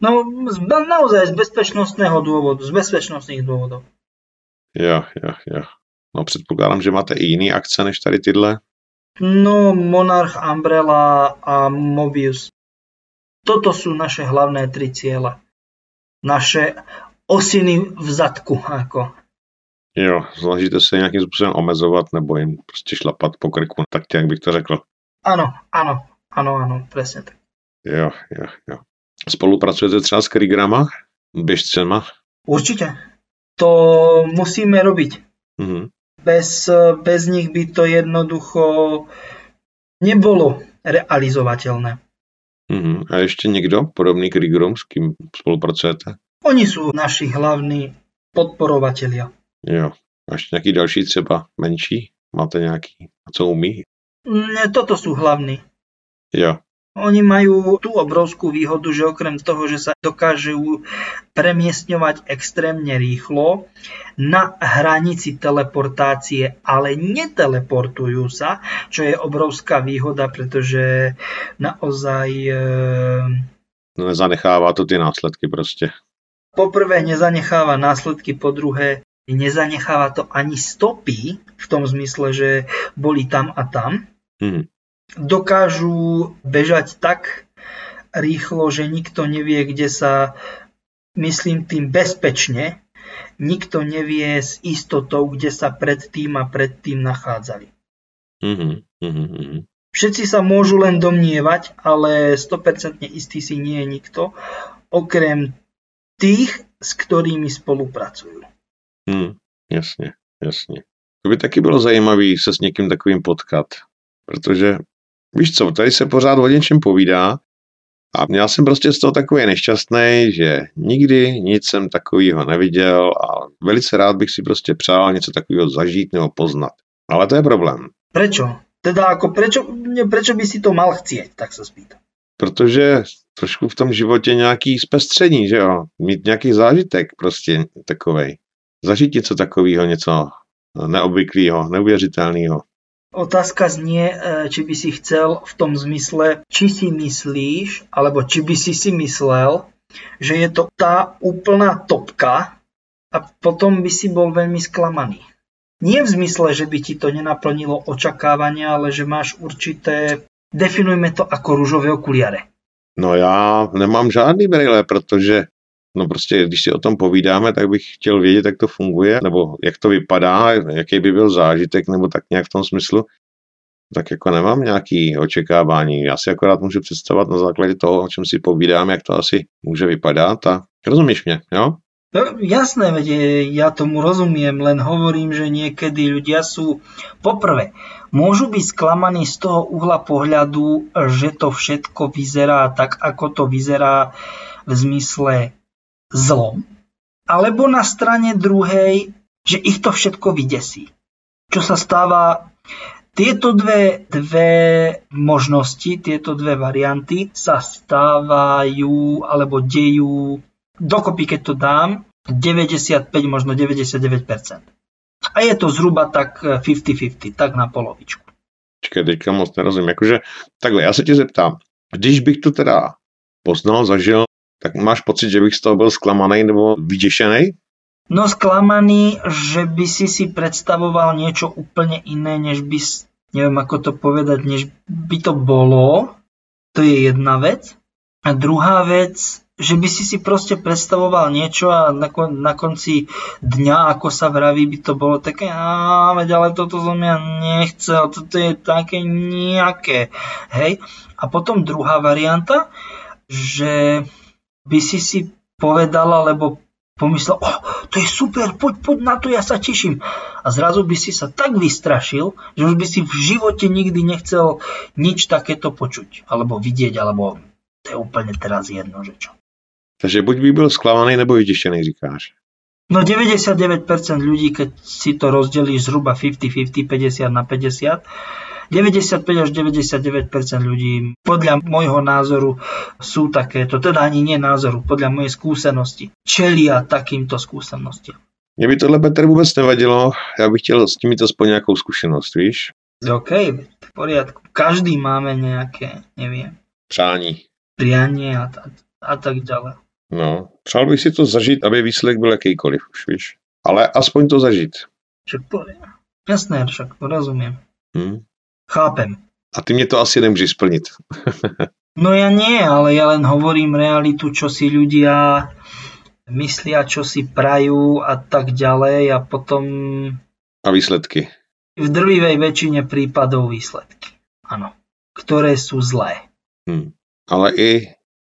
S2: No naozaj z bezpečnostného dôvodu, z bezpečnostných dôvodov.
S1: Jo, jo, jo. No předpokládám, že máte i jiný akce než tady tyhle.
S2: No, Monarch, Umbrella a Mobius. Toto sú naše hlavné tri ciele. Naše osiny v zadku, ako.
S1: Jo, snažíte se nějakým způsobem omezovat nebo jim prostě šlapat po krku, tak jak bych to řekl.
S2: Áno, áno, áno, áno, presne tak.
S1: Jo, jo, jo. Spolupracujete třeba s Kriegerama, běžcema?
S2: Určite. To musíme robiť.
S1: Mhm.
S2: Bez, bez nich by to jednoducho nebolo realizovateľné.
S1: Mhm. A ještě někdo podobný Kriegerom, s kým spolupracujete?
S2: Oni sú naši hlavní podporovatelia.
S1: Jo. A ještě nějaký další třeba menší? Máte nějaký, co umí?
S2: Ne, toto sú hlavní.
S1: Jo.
S2: Oni majú tú obrovskú výhodu, že okrem toho, že sa dokážu premiestňovať extrémne rýchlo na hranici teleportácie, ale neteleportujú sa, čo je obrovská výhoda, pretože naozaj e,
S1: Nezanechává to ty následky prostě.
S2: poprvé nezanecháva následky, po druhé nezanecháva to ani stopy, v tom zmysle, že boli tam a tam.
S1: Mhm.
S2: dokážu bežať tak rýchlo, že nikto nevie, kde sa, myslím tým bezpečne, nikto nevie s istotou, kde sa predtým a predtým nachádzali.
S1: Mhm. Mhm. Mhm.
S2: Všetci sa môžu len domnievať, ale 100% istý si nie je nikto, okrem tých, s ktorými spolupracujú.
S1: Hmm, jasně, jasně. To by taky bylo zajímavé se s někým takovým potkat, protože víš co, tady se pořád o něčem povídá a já jsem prostě z toho takový nešťastný, že nikdy nic jsem takového neviděl a velice rád bych si prostě přál něco takového zažít nebo poznat. Ale to je problém,
S2: Prečo? Teda ako prečo, prečo by si to mal chcieť, tak sa spýtam.
S1: protože trošku v tom životě nějaký zpestření, že jo, mít nějaký zážitek prostě takovej. Zažít něco takového, něco neobvyklého, neuvěřitelného.
S2: Otázka znie, e, či by si chcel v tom zmysle, či si myslíš, alebo či by si si myslel, že je to tá úplná topka a potom by si bol veľmi sklamaný. Nie v zmysle, že by ti to nenaplnilo očakávania, ale že máš určité, definujme to ako rúžové okuliare.
S1: No já nemám žádný brýle, protože no prostě, když si o tom povídáme, tak bych chtěl vědět, jak to funguje, nebo jak to vypadá, jaký by byl zážitek, nebo tak nějak v tom smyslu. Tak jako nemám nějaký očekávání. Já si akorát můžu představovat na základě toho, o čem si povídám, jak to asi může vypadat a rozumíš mě, jo?
S2: Jasné, veď ja tomu rozumiem, len hovorím, že niekedy ľudia sú, poprvé, môžu byť sklamaní z toho uhla pohľadu, že to všetko vyzerá tak, ako to vyzerá v zmysle zlom, alebo na strane druhej, že ich to všetko vydesí. Čo sa stáva tieto dve, dve možnosti, tieto dve varianty sa stávajú alebo dejú dokopy, keď to dám, 95, možno 99%. A je to zhruba tak 50-50, tak na polovičku.
S1: Čekaj, teďka moc nerozumím. Jakože, takhle, já se tě zeptám, když bych to teda poznal, zažil, tak máš pocit, že bych z toho byl zklamaný nebo vyděšený?
S2: No sklamaný, že by si si predstavoval niečo úplne iné, než by, neviem ako to povedať, než by to bolo. To je jedna vec. A druhá vec, že by si si proste predstavoval niečo a na, kon, na konci dňa, ako sa vraví, by to bolo také, a veď ale toto som ja nechcel, toto je také nejaké. Hej? A potom druhá varianta, že by si si povedal, alebo pomyslel, oh, to je super, poď, poď na to, ja sa teším. A zrazu by si sa tak vystrašil, že už by si v živote nikdy nechcel nič takéto počuť, alebo vidieť, alebo to je úplne teraz jedno, že čo.
S1: Takže buď by byl sklamaný, nebo vytištěný, říkáš.
S2: No 99% ľudí, keď si to rozdelíš zhruba 50-50, 50 na 50, 95 až 99% ľudí podľa môjho názoru sú takéto, teda ani nie názoru, podľa mojej skúsenosti, čelia takýmto skúsenostiam.
S1: Mně by tohle Petr vůbec nevadilo, já bych chtěl s tím mít aspoň nějakou zkušenost, víš?
S2: OK, v poriadku. Každý máme nejaké, neviem,
S1: Přání.
S2: prianie a, a, a tak ďalej.
S1: No, přál bych si to zažít, aby výsledek byl jakýkoliv, už víš. Ale aspoň to zažít.
S2: Že poriadku. Jasné, však rozumiem.
S1: Hm?
S2: Chápem.
S1: A ty mě to asi nemůžeš splnit.
S2: No ja nie, ale ja len hovorím realitu, čo si ľudia myslia, čo si prajú a tak ďalej a potom
S1: A výsledky.
S2: v drvivej väčšine prípadov výsledky. Áno. Ktoré sú zlé.
S1: Hm. Ale i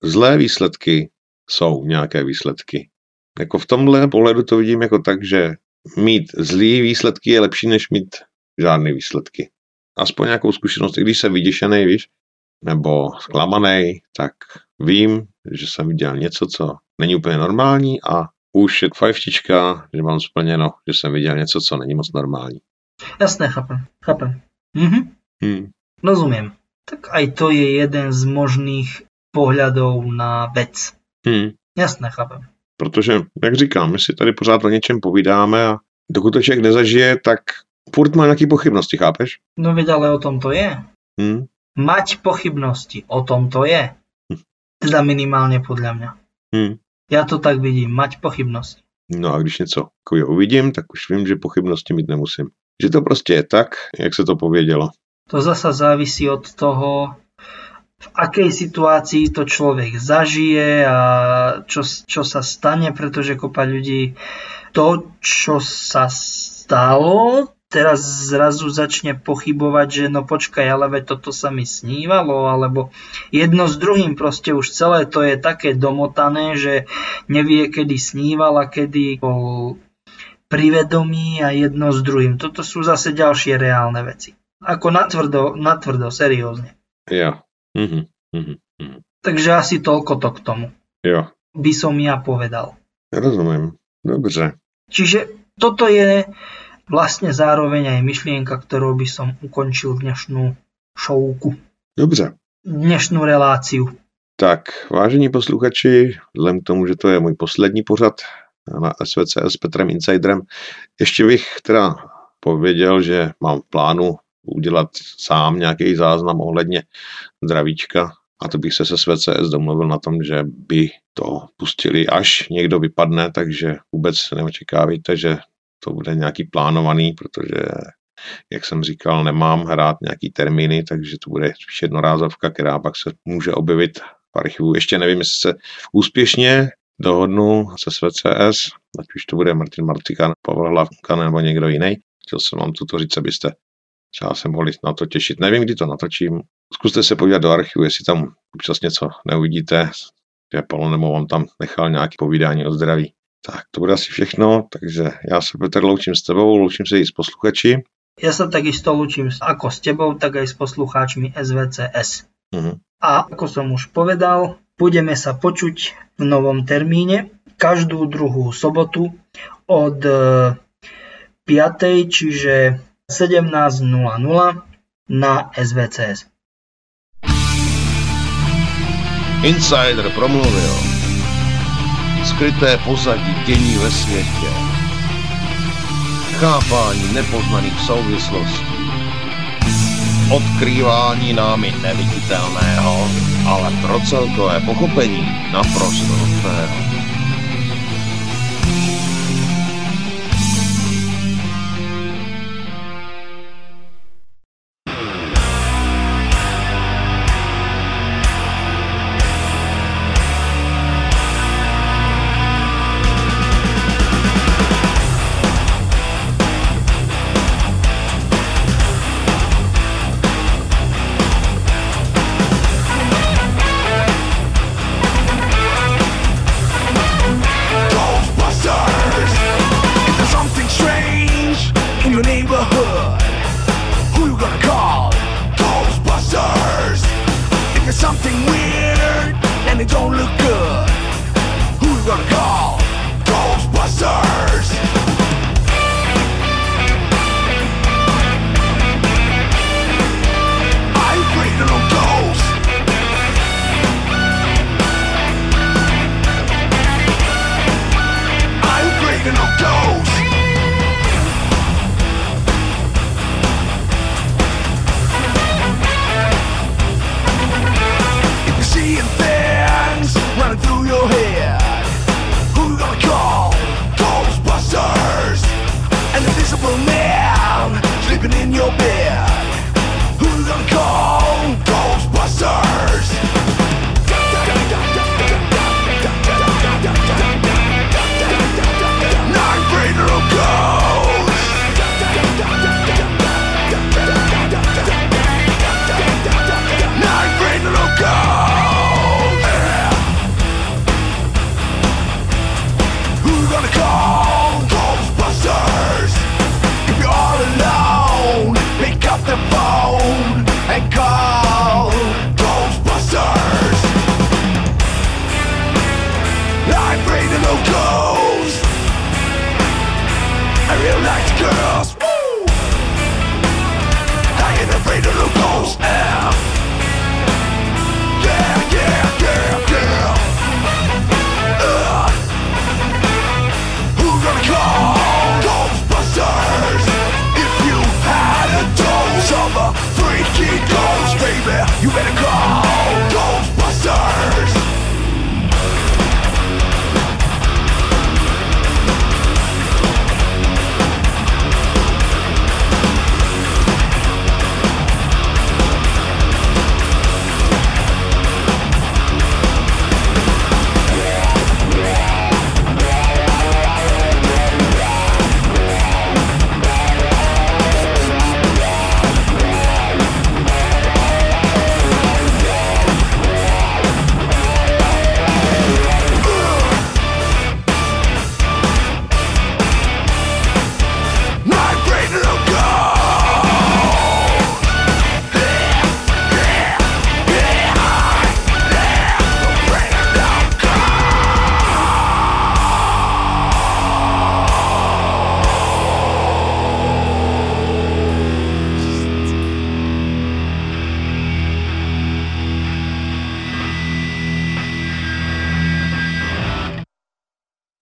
S1: zlé výsledky jsou nějaké výsledky. Jako v tomhle pohledu to vidím jako tak, že mít zlý výsledky je lepší, než mít žádné výsledky. Aspoň nějakou zkušenost, i když jsem vyděšený, víš, nebo zklamaný, tak vím, že jsem viděl něco, co není úplně normální a už je fajftička, že mám splněno, že jsem viděl něco, co není moc normální.
S2: Jasné, chápem. Chápem. Mhm.
S1: Hm.
S2: Rozumiem. Tak aj to je jeden z možných pohľadov na vec.
S1: Hm.
S2: Jasné, chápem.
S1: Protože, jak říkám, my si tady pořád o něčem povídáme a dokud to člověk nezažije, tak furt má nějaké pochybnosti, chápeš?
S2: No veď ale o tom to je.
S1: Hm?
S2: Mať pochybnosti, o tom to je.
S1: Hm.
S2: Teda minimálne podľa mňa.
S1: Hm.
S2: Ja to tak vidím, mať pochybnosti.
S1: No a když něco takového uvidím, tak už vím, že pochybnosti mít nemusím. Že to prostě je tak, jak se to povědělo.
S2: To zasa závisí od toho, v akej situácii to človek zažije a čo, čo sa stane, pretože kopa ľudí to, čo sa stalo, teraz zrazu začne pochybovať, že no počkaj, ale veď toto sa mi snívalo, alebo jedno s druhým proste už celé to je také domotané, že nevie, kedy sníval a kedy bol privedomí a jedno s druhým. Toto sú zase ďalšie reálne veci. Ako natvrdo, natvrdo, seriózne.
S1: Jo. Mhm. Mhm. Mhm.
S2: Takže asi toľko to k tomu
S1: Jo.
S2: by som ja povedal.
S1: Rozumím. Dobře.
S2: Čiže toto je vlastne zároveň aj myšlienka, ktorou by som ukončil dnešnú šovku,
S1: Dobře.
S2: dnešnú reláciu.
S1: Tak, vážení posluchači, vzhledem k tomu, že to je můj poslední pořad na SVC s Petrem Insiderem, ještě bych teda pověděl, že mám v plánu udělat sám nějaký záznam ohledně zdravíčka a to bych se se SVCS domluvil na tom, že by to pustili, až někdo vypadne, takže vůbec neočekávejte, že to bude nějaký plánovaný, protože jak jsem říkal, nemám hrát nějaký termíny, takže to bude spíš jednorázovka, která pak se může objevit v archivu. Ještě nevím, jestli se úspěšně dohodnu se SVCS, ať už to bude Martin Martika, Pavel Hlavka nebo někdo jiný. Chtěl jsem vám toto říct, abyste třeba se mohli na to těšit. Nevím, kdy to natočím. Zkuste se podívat do archivu, jestli tam občas něco neuvidíte, že Pavel vám tam nechal nějaké povídání o zdraví. Tak to bude asi všechno, takže já se Petr loučím s tebou, loučím se i s posluchači.
S2: Ja sa takisto lúčim ako s tebou, tak aj s poslucháčmi SVCS.
S1: Mhm.
S2: A ako som už povedal, budeme sa počuť v novom termíne každú druhú sobotu od e, 5. čiže 17.00 na SVCS.
S3: Insider promluvil. Skryté pozadí dění ve světě. Chápání nepoznaných souvislostí. Odkrývání námi neviditelného, ale pro celkové pochopení naprosto nutného.